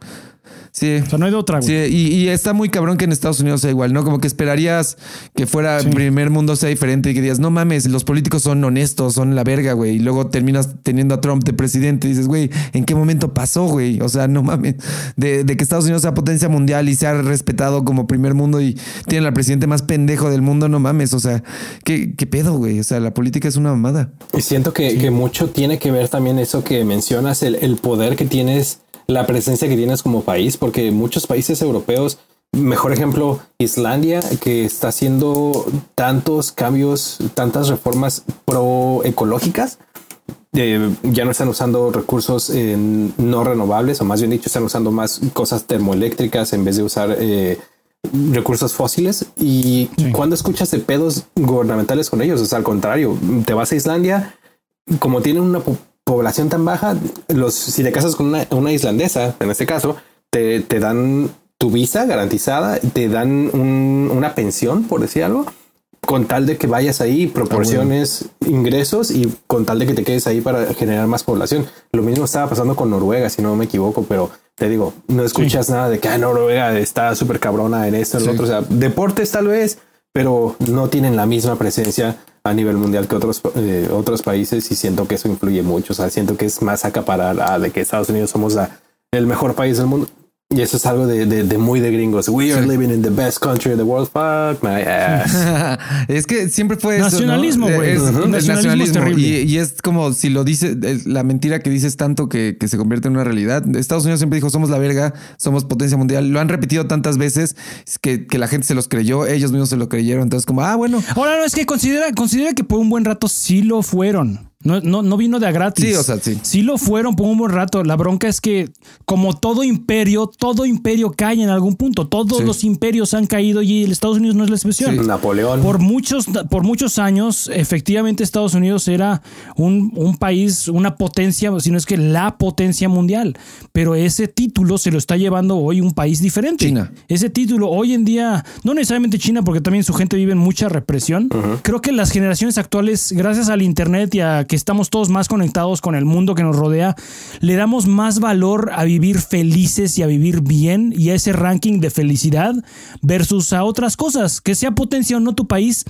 Sí. O sea, no hay de otra, güey. Sí, y, y está muy cabrón que en Estados Unidos sea igual, ¿no? Como que esperarías que fuera Sí. primer mundo sea diferente y que digas, no mames, los políticos son honestos, son la verga, güey. Y luego terminas teniendo a Trump de presidente y dices, güey, ¿en qué momento pasó, güey? O sea, no mames. De, de que Estados Unidos sea potencia mundial y sea respetado como primer mundo y tiene al presidente más pendejo del mundo, no mames. O sea, ¿qué, qué pedo, güey? O sea, la política es una mamada. Y siento que, que mucho tiene que ver también eso que mencionas, el, el poder que tienes, la presencia que tienes como país, porque muchos países europeos, mejor ejemplo, Islandia, que está haciendo tantos cambios, tantas reformas pro ecológicas, eh, ya no están usando recursos eh, no renovables, o más bien dicho, están usando más cosas termoeléctricas en vez de usar eh, recursos fósiles. Y cuando escuchas de pedos gubernamentales con ellos, o sea, al contrario, te vas a Islandia, como tienen una población tan baja, los, si te casas con una, una islandesa, en este caso, te, te dan tu visa garantizada, te dan un- una pensión, por decir algo, con tal de que vayas ahí, proporciones ingresos y con tal de que te quedes ahí para generar más población. Lo mismo estaba pasando con Noruega, si no me equivoco, pero te digo, no escuchas nada de que ah, Noruega está súper cabrona en esto, en lo otro. O sea, deportes tal vez, pero no tienen la misma presencia a nivel mundial que otros, eh, otros países y siento que eso influye mucho. O sea, siento que es más acaparar de que Estados Unidos somos el mejor país del mundo. Y eso es algo de, de, muy de gringos. We are living in the best country in the world. Fuck my ass. es que siempre fue nacionalismo, güey. nacionalismo, Y, es como si lo dice, la mentira que dices tanto que, que, se convierte en una realidad. Estados Unidos siempre dijo, somos la verga, somos potencia mundial. Lo han repetido tantas veces que, que la gente se los creyó, ellos mismos se lo creyeron. Entonces, como, ah, bueno. Ahora no, es que considera, considera que por un buen rato sí lo fueron. No, no, no, vino de a gratis. Sí, o sea, sí. Sí lo fueron por un buen rato. La bronca es que, como todo imperio, todo imperio cae en algún punto. Todos los imperios han caído y el Estados Unidos no es la excepción. Napoleón. Por muchos, por muchos años, efectivamente, Estados Unidos era un, un, país, una potencia, si no es que la potencia mundial. Pero ese título se lo está llevando hoy un país diferente. China. Ese título, hoy en día, no necesariamente China, porque también su gente vive en mucha represión. Creo que las generaciones actuales, gracias al Internet y a que estamos todos más conectados con el mundo que nos rodea, le damos más valor a vivir felices y a vivir bien y a ese ranking de felicidad versus a otras cosas, que sea potencia o no tu país,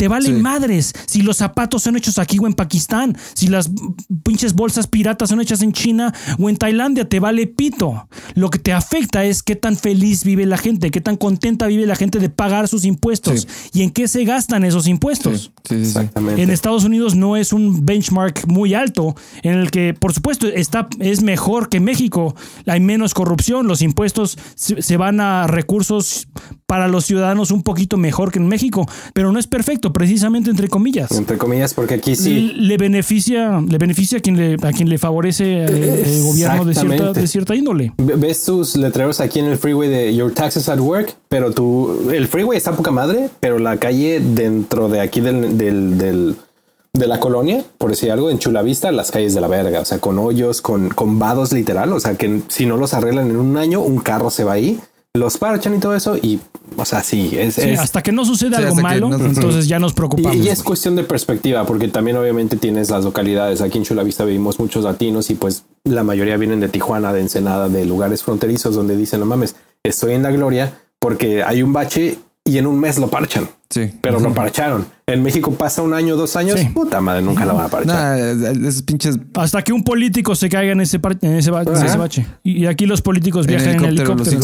te valen madres si los zapatos son hechos aquí o en Pakistán, si las pinches bolsas piratas son hechas en China o en Tailandia, te vale pito. Lo que te afecta es qué tan feliz vive la gente, qué tan contenta vive la gente de pagar sus impuestos y en qué se gastan esos impuestos. Exactamente. En Estados Unidos no es un benchmark muy alto en el que, por supuesto, está, es mejor que México. Hay menos corrupción, los impuestos se van a recursos para los ciudadanos un poquito mejor que en México, pero no es perfecto precisamente entre comillas. Entre comillas, porque aquí sí. Le, beneficia, le beneficia a quien le, a quien le favorece eh, el gobierno de cierta, de cierta índole. Ves tus letreros aquí en el freeway de Your Taxes at Work, pero tú, el freeway está poca madre, pero la calle dentro de aquí del, del, del de la colonia, por decir algo, en Chulavista, las calles de la verga, o sea, con hoyos, con, con vados literal, o sea, que si no los arreglan en un año, un carro se va ahí los parchan y todo eso y o sea sí es, hasta que no suceda algo malo entonces ya nos preocupamos y, es cuestión de perspectiva porque también obviamente tienes las localidades. Aquí en Chulavista vivimos muchos latinos y pues la mayoría vienen de Tijuana de Ensenada de lugares fronterizos donde dicen no mames estoy en la gloria porque hay un bache y en un mes lo parchan Sí. Pero lo parcharon. En México pasa un año, dos años, puta madre, nunca la van a parchar. esos pinches. Hasta que un político se caiga en ese, en ese, bache. Y aquí los políticos viajan en helicóptero.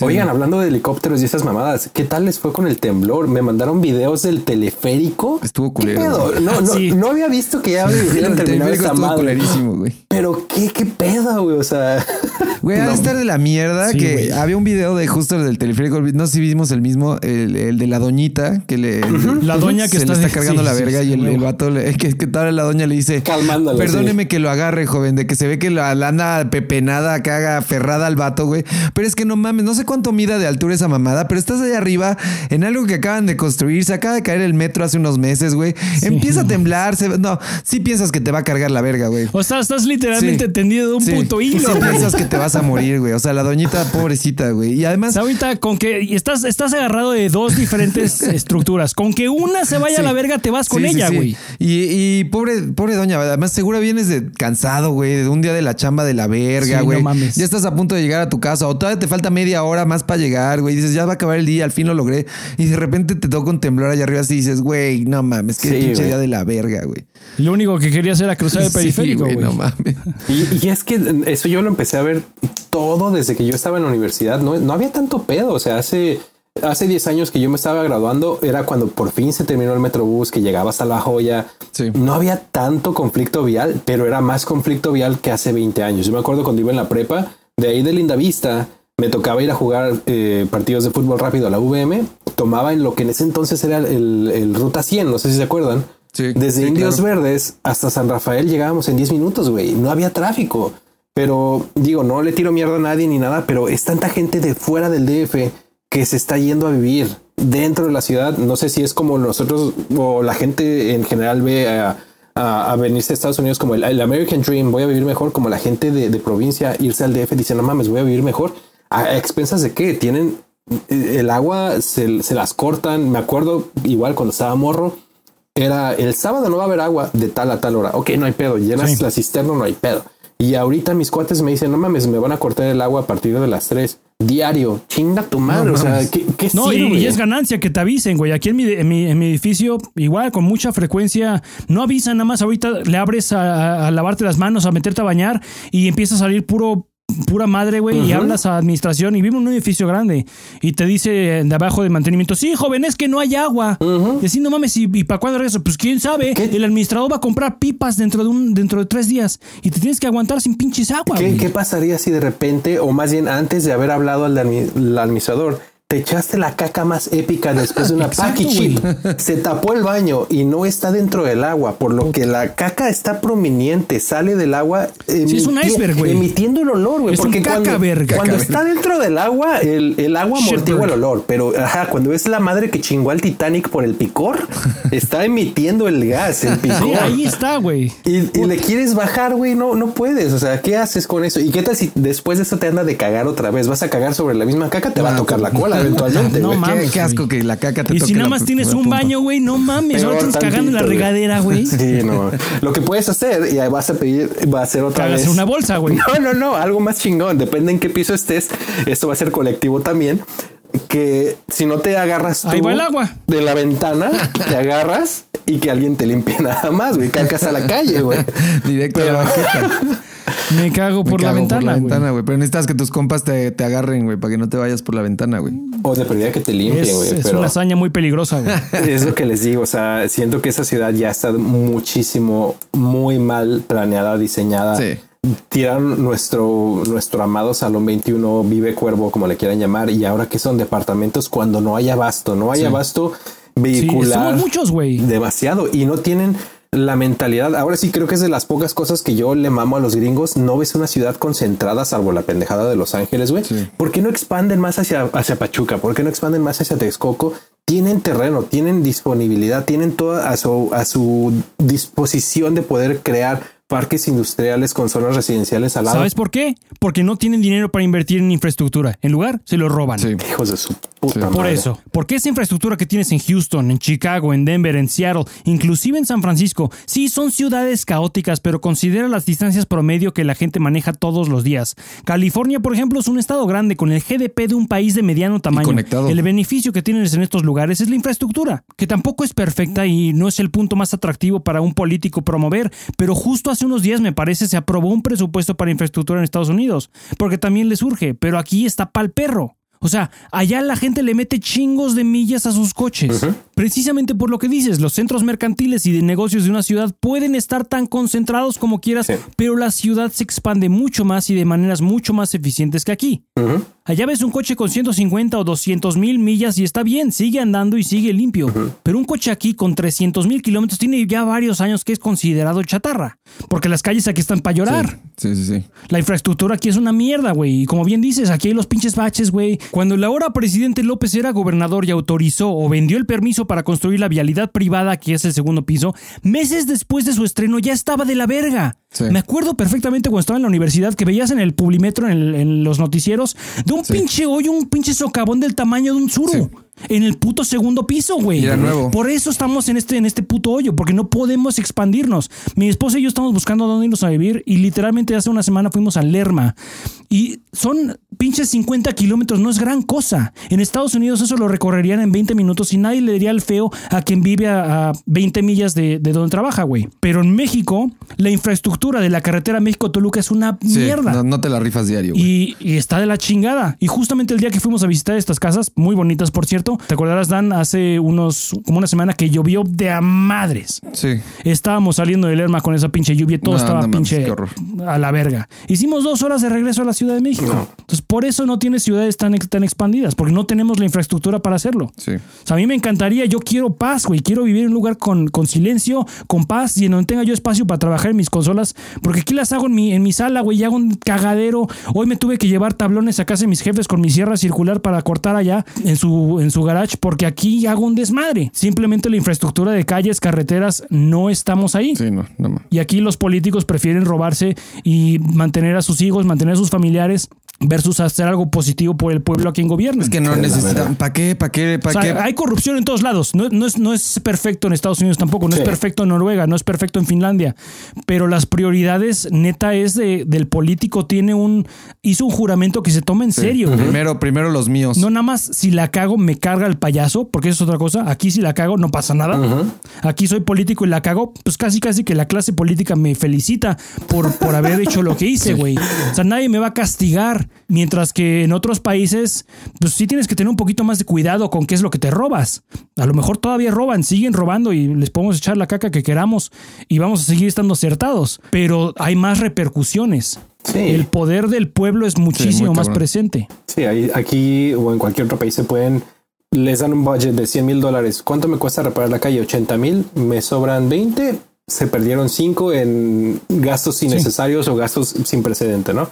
Oigan, hablando de helicópteros y esas mamadas, ¿qué tal les fue con el temblor? Me mandaron videos del teleférico. Estuvo culero. No, no, no, había visto que ya habían terminado esa madre. güey. Pero qué, qué pedo, güey. O sea, güey, a estar de la mierda que había un video de justo del teleférico. No sé si vimos el mismo, el, de la doñita que le. La doña que se está, le está cargando la verga y el, vato, le, que, que tal la doña le dice, calmándolo. Perdóneme que lo agarre, joven, de que se ve que la, la anda pepenada, que haga aferrada al vato, güey. Pero es que no mames no sé cuánto mida de altura esa mamada, pero estás allá arriba en algo que acaban de construir. Se acaba de caer el metro hace unos meses, güey. Empieza a temblar. no, sí piensas que te va a cargar la verga, güey. O sea, estás literalmente tendido de un puto hilo. Sí piensas que te vas a morir, güey. O sea, la doñita pobrecita, güey. Y además. ahorita con que estás, estás agarrado de dos diferentes estructuras. Con que una se vaya a la verga, te vas con ella, güey. Y, pobre, pobre doña, además, segura vienes de cansado, güey, de un día de la chamba de la verga, güey. No mames. Ya estás a punto de llegar a tu casa o todavía te falta media hora más para llegar, güey. Dices, ya va a acabar el día, al fin lo logré. Y de repente te toca un temblor allá arriba así dices, güey, no mames, qué pinche día de la verga, güey. Lo único que quería hacer era cruzar el periférico, güey. No mames. Y, es que eso yo lo empecé a ver todo desde que yo estaba en la universidad. No, no había tanto pedo. O sea, hace hace 10 años que yo me estaba graduando era cuando por fin se terminó el Metrobús, que llegaba hasta La Joya. No había tanto conflicto vial, pero era más conflicto vial que hace 20 años. Yo me acuerdo cuando iba en la prepa, de ahí de Linda Vista me tocaba ir a jugar eh, partidos de fútbol rápido a la VM. Tomaba en lo que en ese entonces era el, Ruta 100, no sé si se acuerdan. Desde Indios Verdes hasta San Rafael llegábamos en 10 minutos, güey. No había tráfico. Pero digo, no le tiro mierda a nadie ni nada, pero es tanta gente de fuera del DF que se está yendo a vivir dentro de la ciudad. No sé si es como nosotros o la gente en general ve a, a, venirse a Estados Unidos como el, American Dream, voy a vivir mejor, como la gente de, de provincia irse al DF diciendo, no mames, voy a vivir mejor ¿A expensas de qué? Tienen eh, el agua se, se las cortan. Me acuerdo igual cuando estaba morro, era el sábado no va a haber agua de tal a tal hora. Ok, no hay pedo. Llenas Sí. la cisterna, no hay pedo. Y ahorita mis cuates me dicen, no mames, me van a cortar el agua a partir de las 3 diario. Chinga tu madre. No o sea. ¿qué, qué No, y es ganancia que te avisen, güey. Aquí en mi, en mi, en mi edificio, igual con mucha frecuencia, no avisan nada más. Ahorita le abres a, a lavarte las manos, a meterte a bañar y empieza a salir puro pura madre, güey, y hablas a administración y vive en un edificio grande y te dice de abajo de mantenimiento, sí, joven, es que no hay agua. Y así, no mames, ¿y, y para cuándo regresa? Pues quién sabe. ¿Qué? El administrador va a comprar pipas dentro de un dentro de tres días y te tienes que aguantar sin pinches agua, ¿Qué, qué pasaría si de repente, o más bien antes de haber hablado al administrador, te echaste la caca más épica después de una chip? Se tapó el baño y no está dentro del agua, por lo que la caca está prominente, sale del agua. Sí, es un iceberg, güey. Emitiendo el olor, güey. Es Porque cuando, cacaberg. cuando está dentro del agua, el, el agua amortigua el olor. Pero ajá, cuando ves la madre que chingó al Titanic por el picor, está emitiendo el gas, el picor. Sí, ahí está, güey. Y, y le quieres bajar, güey, no, no puedes. O sea, ¿qué haces con eso? ¿Y qué tal si después de eso te anda de cagar otra vez? Vas a cagar sobre la misma caca, te va a tocar la pues, eventualmente. no mames, qué, qué asco que la caca te Y toque si nada más tienes la un baño, güey, no mames, ahora estás cagando en la regadera, güey. Sí, no. Lo que puedes hacer, y ahí vas a pedir, va a ser otra Cagas vez. una bolsa, güey. No, no, no, algo más chingón. Depende en qué piso estés. Esto va a ser colectivo también. Que si no te agarras tú Ahí va el agua. de la ventana, te agarras y que alguien te limpie nada más, güey. Cacas a la calle, güey. Directo a la banqueta. Me cago Me por la ventana, Por la ventana, güey. Pero necesitas que tus compas te, te agarren, güey, para que no te vayas por la ventana, güey. O de perdida que te limpie, Es, güey. es pero... una hazaña muy peligrosa, güey. Es lo que les digo, o sea, siento que esa ciudad ya está muchísimo, muy mal planeada, diseñada. Sí. Tiraron nuestro, nuestro amado Salón 21, Vive Cuervo, como le quieran llamar, y ahora que son departamentos cuando no hay abasto, no hay abasto vehicular. somos muchos, güey. Demasiado, y no tienen la mentalidad. Ahora sí creo que es de las pocas cosas que yo le mamo a los gringos. No ves una ciudad concentrada, salvo la pendejada de Los Ángeles, güey. Sí. ¿Por qué no expanden más hacia, hacia Pachuca? ¿Por qué no expanden más hacia Texcoco? Tienen terreno, tienen disponibilidad, tienen toda a su, a su disposición de poder crear parques industriales con zonas residenciales al lado. ¿Sabes por qué? Porque no tienen dinero para invertir en infraestructura. En lugar, se lo roban. Sí. Hijos de su puta Sí. madre. Por eso, porque esa infraestructura que tienes en Houston, en Chicago, en Denver, en Seattle, inclusive en San Francisco, sí son ciudades caóticas, pero considera las distancias promedio que la gente maneja todos los días. California, por ejemplo, es un estado grande con el GDP de un país de mediano tamaño. conectado. El beneficio que tienes en estos lugares es la infraestructura, que tampoco es perfecta y no es el punto más atractivo para un político promover, pero justo hace unos días me parece se aprobó un presupuesto para infraestructura en Estados Unidos, porque también les urge, pero aquí está pa'l perro. O sea, allá la gente le mete chingos de millas a sus coches. Precisamente por lo que dices, los centros mercantiles y de negocios de una ciudad pueden estar tan concentrados como quieras, Sí. pero la ciudad se expande mucho más y de maneras mucho más eficientes que aquí. Allá ves un coche con 150 o 200 mil millas y está bien, sigue andando y sigue limpio. Pero un coche aquí con 300 mil kilómetros tiene ya varios años que es considerado chatarra. Porque las calles aquí están para llorar. Sí, sí, sí. La infraestructura aquí es una mierda, güey. Y como bien dices, aquí hay los pinches baches, güey. Cuando el ahora presidente López era gobernador y autorizó o vendió el permiso para construir la vialidad privada, que es el segundo piso, meses después de su estreno ya estaba de la verga. Sí. Me acuerdo perfectamente cuando estaba en la universidad que veías en el publimetro, en, el- en los noticieros, de un pinche hoyo, un pinche socavón del tamaño de un suru. Sí. En el puto segundo piso, güey. Por eso estamos en este, en este puto hoyo, porque no podemos expandirnos. Mi esposa y yo estamos buscando dónde irnos a vivir y literalmente hace una semana fuimos a Lerma. Y son pinches 50 kilómetros, no es gran cosa. En Estados Unidos eso lo recorrerían en 20 minutos y nadie le diría el feo a quien vive a, a 20 millas de, de donde trabaja, güey. Pero en México, la infraestructura de la carretera México-Toluca es una Sí, mierda. No, no te la rifas diario. Y, y está de la chingada. Y justamente el día que fuimos a visitar estas casas, muy bonitas por cierto, te acordarás, Dan, hace unos, como una semana que llovió de a madres. Sí. Estábamos saliendo del Lerma con esa pinche lluvia, y todo No, estaba no pinche a la verga. Hicimos dos horas de regreso a la Ciudad de México. Entonces, por eso no tienes ciudades tan, tan expandidas, porque no tenemos la infraestructura para hacerlo. Sí. O sea, a mí me encantaría, yo quiero paz, güey. Quiero vivir en un lugar con, con silencio, con paz y en donde tenga yo espacio para trabajar en mis consolas. Porque aquí las hago en mi, en mi sala, güey, y hago un cagadero. Hoy me tuve que llevar tablones a casa de mis jefes con mi sierra circular para cortar allá en su, en su garage, porque aquí hago un desmadre. Simplemente la infraestructura de calles, carreteras, no estamos ahí. Sí, no, no. Y aquí los políticos prefieren robarse y mantener a sus hijos, mantener a sus familiares versus hacer algo positivo por el pueblo a quien gobierna. Es que no necesitan. ¿Para qué? ¿Para qué? ¿Para O sea, qué? hay corrupción en todos lados. No, no es, no es perfecto en Estados Unidos tampoco, no Sí. es perfecto en Noruega, no es perfecto en Finlandia. Pero las prioridades, neta, es de, del político. Tiene un. hizo un juramento que se toma en serio. Primero, primero los míos. No nada más si la cago me carga el payaso, porque eso es otra cosa. Aquí si la cago no pasa nada. Aquí soy político y la cago, pues casi casi que la clase política me felicita por, por haber hecho lo que hice, güey. O sea, nadie me va a castigar. Mientras que en otros países, pues sí tienes que tener un poquito más de cuidado con qué es lo que te robas. A lo mejor todavía roban, siguen robando y les podemos echar la caca que queramos y vamos a seguir estando acertados. Pero hay más repercusiones. Sí. El poder del pueblo es muchísimo más presente. Sí, ahí, aquí o en cualquier otro país se pueden, les dan un budget de 100 mil dólares. ¿Cuánto me cuesta reparar la calle? 80 mil, me sobran 20, se perdieron 5 en gastos innecesarios o gastos sin precedente, ¿no?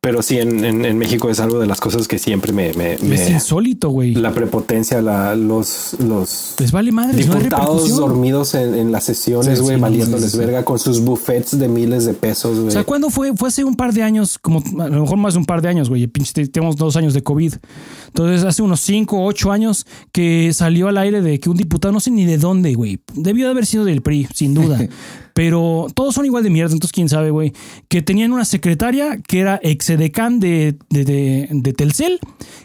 Pero sí, en, en- en México es algo de las cosas que siempre me... me- Es me- insólito, güey. la prepotencia, la, los, los Les vale hay diputados dormidos en, en las sesiones, güey, sí, valiéndoles sí, sí. verga con sus buffets de miles de pesos, güey. O sea, ¿cuándo fue? Fue hace un par de años, como a lo mejor más de un par de años, güey. Pinche, te- tenemos dos años de COVID. Entonces, hace unos cinco o ocho años que salió al aire de que un diputado, no sé ni de dónde, güey. Debió de haber sido del PRI, sin duda. Pero todos son igual de mierda, entonces quién sabe, güey. Que tenían una secretaria que era exedecán de, de, de, de Telcel,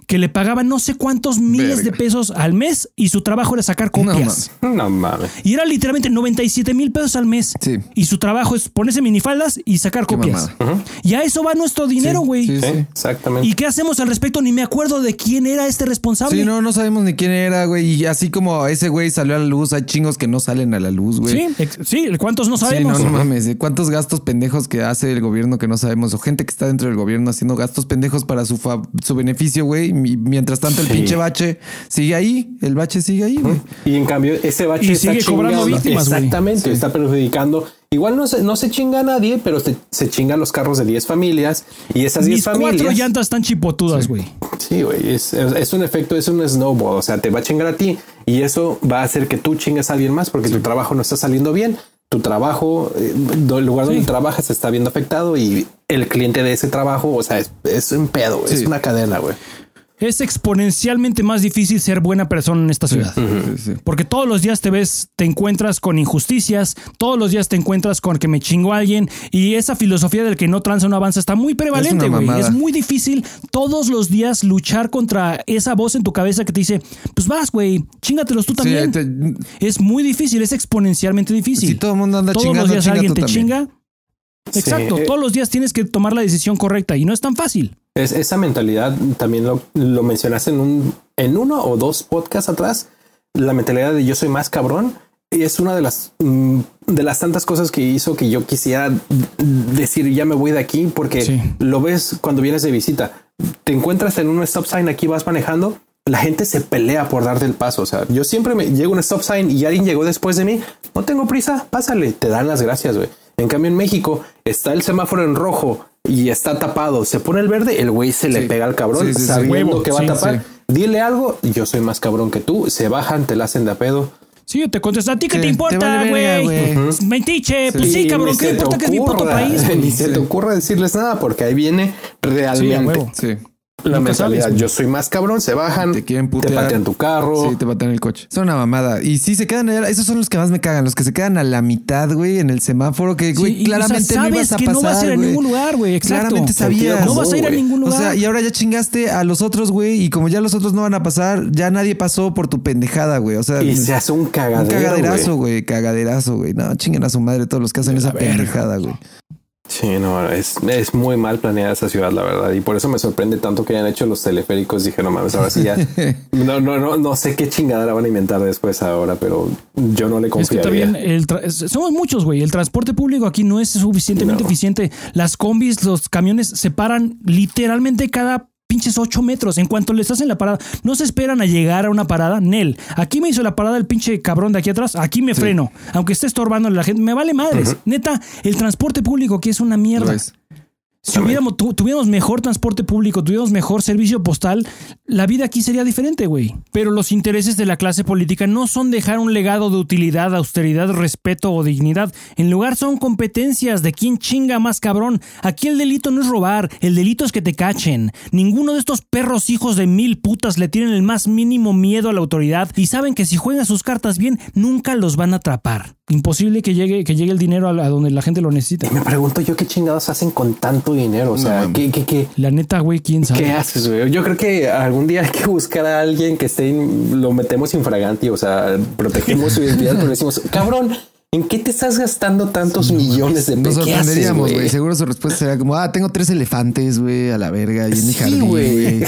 que le pagaban no sé cuántos miles Verga. de pesos al mes y su trabajo era sacar No, copias. no mames. Y era literalmente 97 mil pesos al mes. Sí. Y su trabajo es ponerse minifaldas y sacar Qué copias. Y a eso va nuestro dinero, güey. sí, Sí, sí. exactamente. ¿Y qué hacemos al respecto? Ni me acuerdo de quién era este responsable. Sí, no, no sabemos ni quién era, güey. Y así como ese güey salió a la luz, hay chingos que no salen a la luz, güey. Sí, sí, ¿cuántos no Sí, no, no mames. ¿de ¿Cuántos gastos pendejos que hace el gobierno que no sabemos? O gente que está dentro del gobierno haciendo gastos pendejos para su, fa- su beneficio, güey. Y mientras tanto, el Sí. pinche bache sigue ahí. El bache sigue ahí, güey. Y en cambio, ese bache Y está sigue cobrando chingando. víctimas, güey. Exactamente, está perjudicando. Igual no se, no se chinga a nadie, pero se, se chingan los carros de 10 familias. Y esas 10 Mis familias. cuatro llantas están chipotudas, güey. Sí, güey, es, es- es un efecto, es un snowball, o sea, te va a chingar a ti y eso va a hacer que tú chingues a alguien más porque tu trabajo no está saliendo bien, tu trabajo, eh, el lugar donde Sí. trabajas está viendo afectado y el cliente de ese trabajo, o sea, es, es un pedo, es una cadena, güey. Es exponencialmente más difícil ser buena persona en esta ciudad. Sí, sí. Porque todos los días te ves, te encuentras con injusticias, todos los días te encuentras con que me chingó alguien y esa filosofía del que no tranza no avanza está muy prevalente, güey. Es muy difícil todos los días luchar contra esa voz en tu cabeza que te dice, pues vas, güey, chingatelos tú también. te- Es muy difícil, es exponencialmente difícil. Si todo el mundo anda todos chingando, los días alguien te también. chinga. Exacto, todos los días tienes que tomar la decisión correcta y no es tan fácil. Es, esa mentalidad también lo, lo mencionaste en un en uno o dos podcasts atrás. La mentalidad de yo soy más cabrón y es una de las mm, de las tantas cosas que hizo que yo quisiera decir ya me voy de aquí porque Sí. lo ves cuando vienes de visita. Te encuentras en un stop sign aquí vas manejando. La gente se pelea por darte el paso. O sea, yo siempre me llego a un stop sign y alguien llegó después de mí. No tengo prisa, pásale. Te dan las gracias, güey. En cambio, en México está el semáforo en rojo y está tapado. Se pone el verde, el güey se le Sí. pega al cabrón Sí, sí, sí. sabiendo Huevo, que va sí, a tapar. sí. Dile algo, yo soy más cabrón que tú. Se bajan, te la hacen de a pedo. Sí, yo te contesto, ¿a ti qué Sí, te importa, vale güey? güey. Mentiche, pues sí, cabrón, ¿qué importa que es mi puto país, güey? Ni se te ocurra decirles nada porque ahí viene realmente huevo. Sí. La Nunca mentalidad. sabes, yo soy más cabrón, se bajan, Te quieren putear. patean tu carro. Sí, te patean el coche. Es una mamada. Y sí, se quedan allá. Esos son los que más me cagan. Los que se quedan a la mitad, güey, en el semáforo. Que, güey, Sí, claramente o sea, no ibas a que pasar, no vas a ir a ningún lugar, güey. Exacto. Claramente sabías. No vas a ir a ningún O lugar. sea, y ahora ya chingaste a los otros, güey. Y como ya los otros no van a pasar, ya nadie pasó por tu pendejada, güey. O sea, Y se hace un un cagadero. cagaderazo, güey. güey. Cagaderazo, güey. No, chinguen a su madre todos los que hacen esa pendejada, güey. Sí, no, es, es muy mal planeada esa ciudad, la verdad. Y por eso me sorprende tanto que hayan hecho los teleféricos. Dije, no mames, ahora sí ya. No, no, no, no sé qué chingadera van a inventar después ahora, pero yo no le Es que confiaría. también el tra- es- somos muchos, güey. El transporte público aquí no es suficientemente No. eficiente. Las combis, los camiones se paran literalmente cada pinches ocho metros. En cuanto les hacen la parada, no se esperan a llegar a una parada. Nel, aquí me hizo la parada el pinche cabrón de aquí atrás. Aquí me freno. Aunque esté estorbando a la gente, me vale madres. Neta, el transporte público aquí es una mierda. Si hubiéramos, tu- tuviéramos mejor transporte público, tuviéramos mejor servicio postal, la vida aquí sería diferente, güey. Pero los intereses de la clase política no son dejar un legado de utilidad, austeridad, respeto o dignidad. En lugar son competencias de quién chinga más cabrón. Aquí el delito no es robar, el delito es que te cachen. Ninguno de estos perros hijos de mil putas le tienen el más mínimo miedo a la autoridad y saben que si juegan sus cartas bien, nunca los van a atrapar. Imposible que llegue, que llegue el dinero a, la- a donde la gente lo necesita. Me pregunto yo qué chingados hacen con tanto dinero. O sea, ¿qué, qué, qué, La neta, güey, quién sabe. qué haces, güey? Yo creo que algún día hay que buscar a alguien que esté, lo metemos infraganti, o sea, protegemos su identidad, pero decimos, cabrón, ¿en qué te estás gastando tantos millones de Nos pesos? ¿Qué haces, sorprenderíamos, güey. Seguro su respuesta sería como, ah, tengo tres elefantes, güey, a la verga, y en mi Sí, jardín, güey.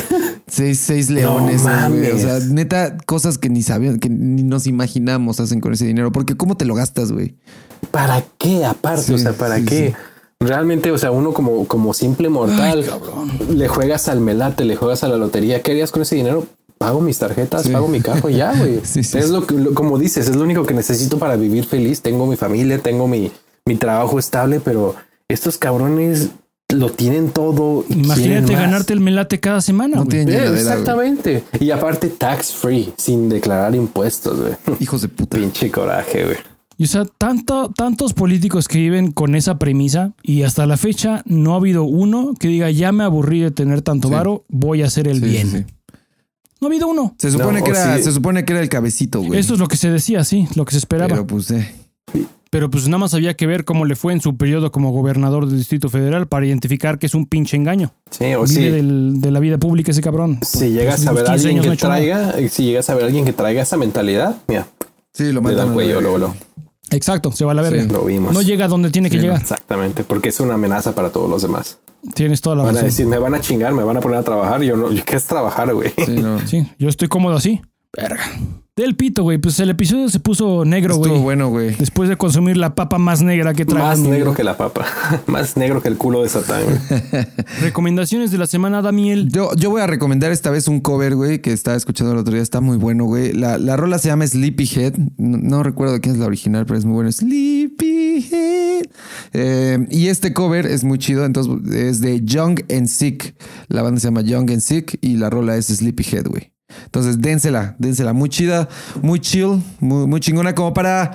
Seis, seis leones, güey. O sea, neta, cosas que ni sabían, que ni nos imaginamos hacen con ese dinero. Porque ¿cómo te lo gastas, güey? ¿Para qué? Aparte, Sí, o sea, ¿para sí, qué? Realmente, o sea, uno como, como simple mortal, le juegas al melate, le juegas a la lotería. ¿Qué harías con ese dinero? Pago mis tarjetas, Sí. pago mi carro y ya, güey. Sí, sí, es sí. lo que, lo- como dices, es lo único que necesito para vivir feliz. Tengo mi familia, tengo mi, mi trabajo estable, pero estos cabrones lo tienen todo. y Imagínate ganarte el melate cada semana. No tienen Eh. Exactamente. Y aparte, tax free, sin declarar impuestos, güey. Hijos de puta. Pinche coraje, güey. Y o sea, tanto, tantos políticos que viven con esa premisa y hasta la fecha no ha habido uno que diga ya me aburrí de tener tanto Sí. varo, voy a hacer el Sí, bien. sí, sí. No ha habido uno. Se supone No, que era, sí. se supone que era el cabecito, güey. Esto es lo que se decía, sí, lo que se esperaba. Pero Pero, pues, eh. pues nada más había que ver cómo le fue en su periodo como gobernador del Distrito Federal para identificar que es un pinche engaño. Sí, o Vive sí. del- de la vida pública ese cabrón. Si llegas Pues, a ver los a 15 alguien no que traiga, si llegas a ver a alguien que traiga esa mentalidad, mira, Sí, lo le matan. dan a la cuello, verga. luego, luego. Exacto, se va a la verga. Sí, lo vimos. No llega donde tiene que llegar. Exactamente, porque es una amenaza para todos los demás. Tienes toda la Van a decir, me van a chingar, me van a poner a trabajar. Yo no, ¿qué es trabajar, güey? Sí, no. Sí, yo estoy cómodo así. Verga. Del pito, güey. Pues el episodio se puso negro, Estuvo güey. bueno, güey. Después de consumir la papa más negra que trae. Más negro que la papa, más negro que el culo de Satán. güey. Recomendaciones de la semana, Damiel. Yo, yo voy a recomendar esta vez un cover, güey, que estaba escuchando el otro día. Está muy bueno, güey. La, la rola se llama Sleepyhead. No, no recuerdo quién es la original, pero es muy bueno. Sleepyhead. Eh, y este cover es muy chido. Entonces es de Young and Sick. La banda se llama Young and Sick y la rola es Sleepyhead, güey. Entonces, dénsela, dénsela. Muy chida, muy chill, muy, muy chingona. Como para.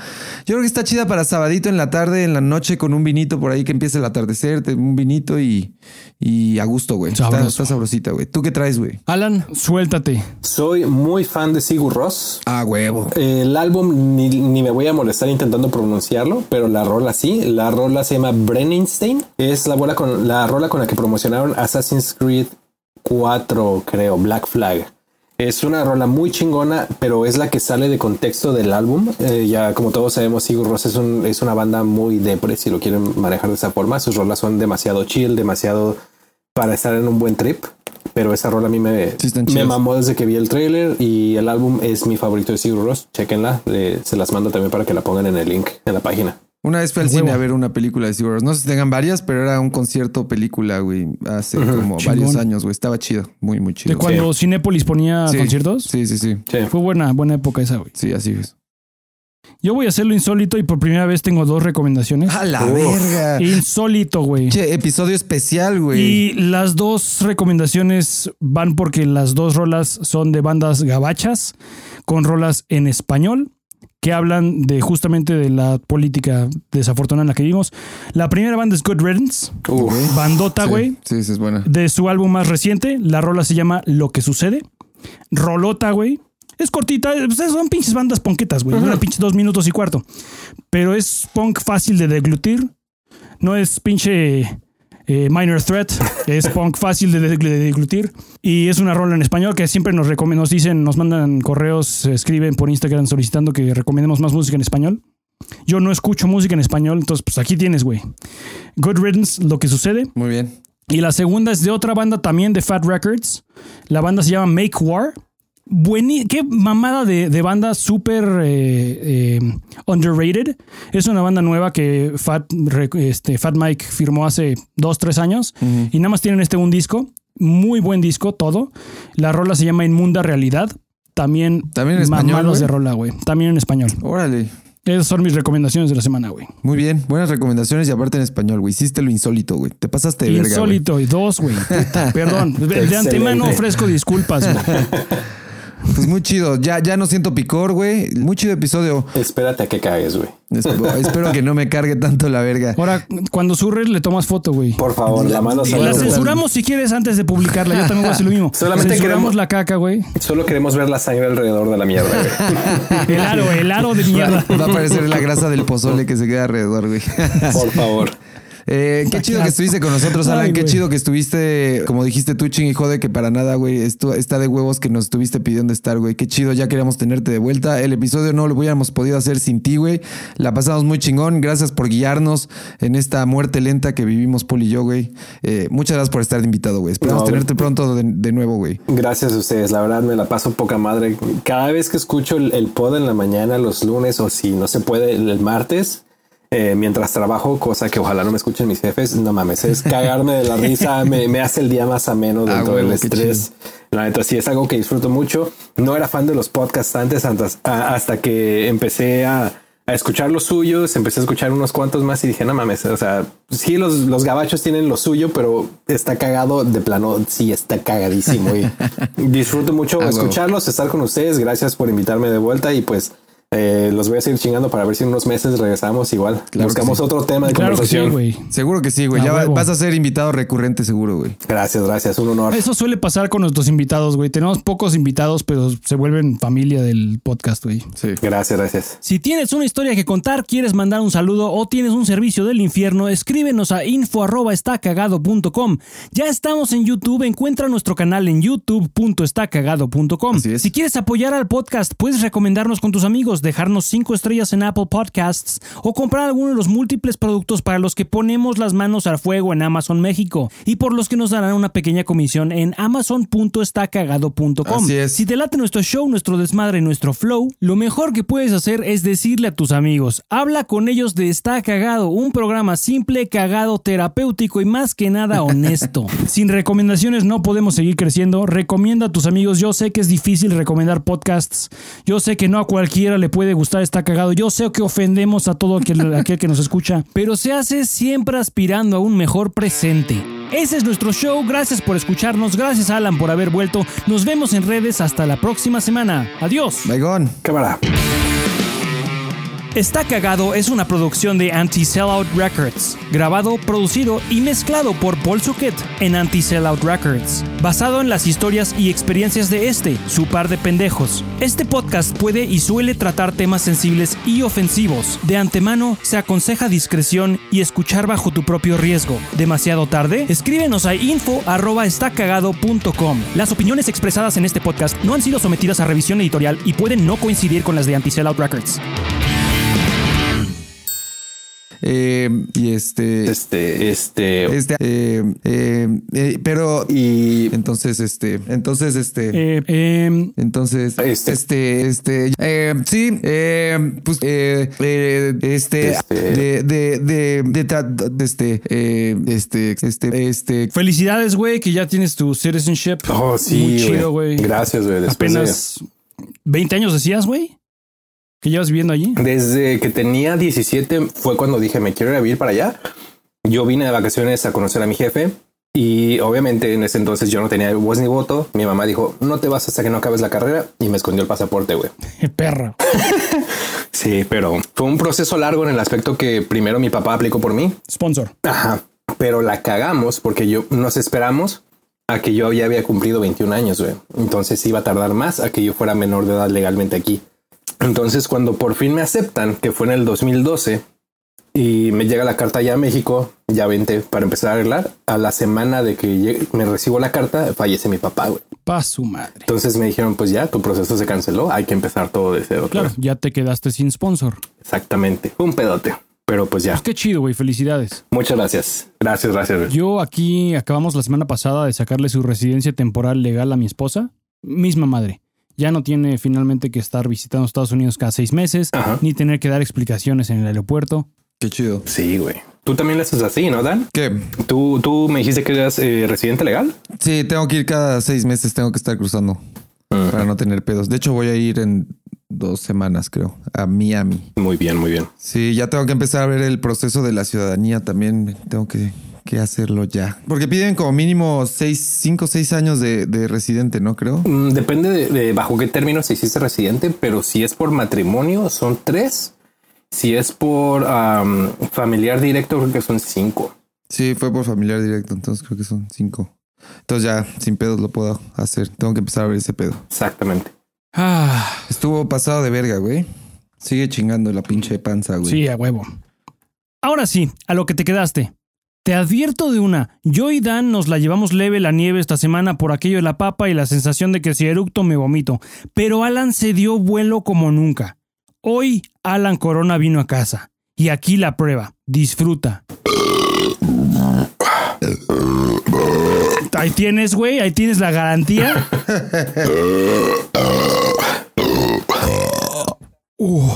Yo creo que está chida para sabadito en la tarde, en la noche, con un vinito por ahí que empiece el atardecer, un vinito y, y a gusto, güey. Está sabrosita, güey. ¿Tú qué traes, güey? Alan, suéltate. Soy muy fan de Sigur Ross. Ah, huevo. El álbum ni, ni me voy a molestar intentando pronunciarlo, pero la rola sí. La rola se llama Brennenstein. Es la, bola con, la rola con la que promocionaron Assassin's Creed 4, creo, Black Flag. Es una rola muy chingona, pero es la que sale de contexto del álbum. Eh, ya como todos sabemos, Sigur Rós es, un- es una banda muy depre, si lo quieren manejar de esa forma. Sus rolas son demasiado chill, demasiado para estar en un buen trip. Pero esa rola a mí me, Sí, me mamó desde que vi el trailer y el álbum es mi favorito de Sigur Rós. Chequenla, eh, se las mando también para que la pongan en el link en la página. Una vez fui al Huevo. cine a ver una película de Sigur Rós. No sé si tengan varias, pero era un concierto película, güey. Hace como Chingón. varios años, güey. Estaba chido. Muy, muy De chido. cuando Cinépolis ponía Sí. conciertos. Sí, sí, sí. Sí. Fue buena, buena época esa, güey. Sí, así es. Yo voy a hacerlo insólito y por primera vez tengo dos recomendaciones. ¡A la Uf. verga! Insólito, güey. Che, episodio especial, güey. Y las dos recomendaciones van porque las dos rolas son de bandas gabachas con rolas en español que hablan de justamente de la política desafortunada en la que vivimos. La primera banda es Good Riddance, Uf. bandota, güey, Sí, sí, es buena. de su álbum más reciente. La rola se llama Lo que sucede. Rolota, güey. Es cortita, pues, son pinches bandas ponquetas, güey. Dura pinches dos minutos y cuarto. Pero es punk fácil de deglutir. No es pinche eh, minor threat. Es punk fácil de, de- de deglutir. Y es una rola en español que siempre nos, nos dicen, nos mandan correos, se escriben por Instagram solicitando que recomendemos más música en español. Yo no escucho música en español, entonces pues aquí tienes, güey. Good Riddance, lo que sucede. Muy bien. Y la segunda es de otra banda también de Fat Records. La banda se llama Make War. Buení, qué mamada de, de banda súper eh, eh, underrated. Es una banda nueva que Fat, este, Fat Mike firmó hace dos, tres años. Y nada más tienen este un disco. Muy buen disco, todo. La rola se llama Inmunda Realidad. También, También en español, mamados güey. de rola, güey. También en español. Órale. Esas son mis recomendaciones de la semana, güey. Muy bien, buenas recomendaciones y aparte en español, güey. Hiciste lo insólito, güey. Te pasaste de verga. Insólito y dos, güey. Perdón. De, antemano ofrezco disculpas, güey. Pues muy chido. Ya, ya no siento picor, güey. Muy chido episodio. Espérate a que cagues, güey. Espero, espero que no me cargue tanto la verga. Ahora, cuando surres, le tomas foto, güey. Por favor, la mano Y la saluda. censuramos si quieres antes de publicarla. Yo también voy a hacer lo mismo. Solamente Censuramos queremos- la caca, güey. Solo queremos ver la sangre alrededor de la mierda, güey. El aro, el aro de mierda. Va a aparecer la grasa del pozole que se queda alrededor, güey. Por favor. Eh, qué chido que estuviste con nosotros, Alan. Ay, qué chido que estuviste, como dijiste tú, ching y jode, que para nada, güey. esto- Está de huevos que nos estuviste pidiendo estar, güey. Qué chido, ya queríamos tenerte de vuelta. El episodio no lo hubiéramos podido hacer sin ti, güey. La pasamos muy chingón. Gracias por guiarnos en esta muerte lenta que vivimos, Paul y yo, güey. Eh, muchas gracias por estar de invitado, güey. Esperamos No, tenerte pronto de, de nuevo, güey. Gracias a ustedes, la verdad me la paso poca madre. Cada vez que escucho el, el pod en la mañana, los lunes o si no se puede el martes, eh, mientras trabajo, cosa que ojalá no me escuchen mis jefes, no mames, es cagarme de la risa, me, me hace el día más ameno Ah, dentro huevo, del qué estrés. La neta sí es algo que disfruto mucho. No era fan de los podcasts antes, hasta que empecé a, a escuchar los suyos, empecé a escuchar unos cuantos más y dije, no mames, o sea, sí los, los gabachos tienen lo suyo, pero está cagado de plano, sí está cagadísimo y disfruto mucho Ah, escucharlos, estar con ustedes, gracias por invitarme de vuelta y pues eh, los voy a seguir chingando para ver si en unos meses regresamos igual. Claro Buscamos sí. otro tema de Claro que sí, conversación. Seguro que sí, güey. Ya huevo. vas a ser invitado recurrente, seguro, güey. gracias, gracias, un honor. Eso suele pasar con nuestros invitados, güey. Tenemos pocos invitados, pero se vuelven familia del podcast, güey. Sí. Gracias, gracias. Si tienes una historia que contar, quieres mandar un saludo o tienes un servicio del infierno, escríbenos a info@estacagado.com. Ya estamos en YouTube, encuentra nuestro canal en youtube.estacagado.com. Si quieres apoyar al podcast, puedes recomendarnos con tus amigos, dejarnos cinco estrellas en Apple Podcasts o comprar alguno de los múltiples productos para los que ponemos las manos al fuego en Amazon México y por los que nos darán una pequeña comisión en amazon.estacagado.com. Si te late nuestro show, nuestro desmadre, nuestro flow, lo mejor que puedes hacer es decirle a tus amigos, habla con ellos de Está Cagado, un programa simple, cagado, terapéutico y más que nada honesto. Sin recomendaciones no podemos seguir creciendo. Recomienda a tus amigos. Yo sé que es difícil recomendar podcasts. Yo sé que no a cualquiera le puede gustar Está Cagado. Yo sé que ofendemos a todo aquel, aquel que nos escucha, pero se hace siempre aspirando a un mejor presente. Ese es nuestro show. Gracias por escucharnos. Gracias Alan por haber vuelto. Nos vemos en redes hasta la próxima semana. Adiós. Baigón. Cámara. Está Cagado es una producción de Anti-Sellout Records, grabado, producido y mezclado por Paul Suquet en Anti-Sellout Records, basado en las historias y experiencias de este, su par de pendejos. Este podcast puede y suele tratar temas sensibles y ofensivos. De antemano, se aconseja discreción y escuchar bajo tu propio riesgo. ¿Demasiado tarde? Escríbenos a info.estacagado.com. Las opiniones expresadas en este podcast no han sido sometidas a revisión editorial y pueden no coincidir con las de Anti-Sellout Records. Eh, y este. Este, este, Este. eh, eh, eh, pero. y Entonces, este. Entonces, este. Eh, em, Entonces, Este. este, este, eh, sí, eh, pues, eh, eh, este, Este. de, de, de, de, este, eh, este, este, este, felicidades, güey, que ya tienes tu citizenship. Oh, sí, Muy chido, güey. Gracias, güey. Después de- Apenas 20 años decías, güey, que llevas viviendo allí. Desde que tenía 17 fue cuando dije me quiero ir a vivir para allá. Yo vine de vacaciones a conocer a mi jefe y obviamente en ese entonces yo no tenía voz ni voto. Mi mamá dijo no te vas hasta que no acabes la carrera y me escondió el pasaporte, güey. Perra. Sí, pero fue un proceso largo en el aspecto que primero mi papá aplicó por mí. Sponsor. Ajá. Pero la cagamos porque yo nos esperamos a que yo ya había cumplido 21 años, güey. Entonces iba a tardar más a que yo fuera menor de edad legalmente aquí. Entonces, cuando por fin me aceptan, que fue en el 2012, y me llega la carta ya a México, ya vente para empezar a arreglar, a la semana de que me recibo la carta, fallece mi papá, güey. Pa' su madre. Entonces me dijeron, pues ya, tu proceso se canceló, hay que empezar todo de cero. Claro, ya te quedaste sin sponsor. Exactamente. Un pedote. Pero pues ya. Qué chido, güey. Felicidades. Muchas gracias. Gracias, gracias. güey. Yo aquí acabamos la semana pasada de sacarle su residencia temporal legal a mi esposa. Misma madre. Ya no tiene finalmente que estar visitando Estados Unidos cada seis meses, Ajá. ni tener que dar explicaciones en el aeropuerto. qué chido. Sí, güey. Tú también le haces así, ¿no, Dan? ¿Qué? Tú, tú me dijiste que eras eh, residente legal. Sí, tengo que ir cada seis meses, tengo que estar cruzando para no tener pedos. De hecho, voy a ir en dos semanas, creo, a Miami. Muy bien, muy bien. Sí, ya tengo que empezar a ver el proceso de la ciudadanía también. Tengo que, que hacerlo ya. Porque piden como mínimo seis, cinco o seis años de, de residente, ¿no? Creo. Mm, Depende de, de bajo qué términos se hiciste residente, pero si es por matrimonio son tres. Si es por am, familiar directo, creo que son cinco. Sí, fue por familiar directo, entonces creo que son cinco. Entonces ya, sin pedos lo puedo hacer. Tengo que empezar a ver ese pedo. Exactamente. Ah, Estuvo pasado de verga, güey. Sigue chingando la pinche panza, güey. sí, a huevo. Ahora sí, a lo que te quedaste. Te advierto de una, yo y Dan nos la llevamos leve la nieve esta semana por aquello de la papa y la sensación de que si eructo me vomito, pero Alan se dio vuelo como nunca. Hoy Alan Corona vino a casa, y aquí la prueba, disfruta. Ahí tienes, güey, ahí tienes la garantía. Uh.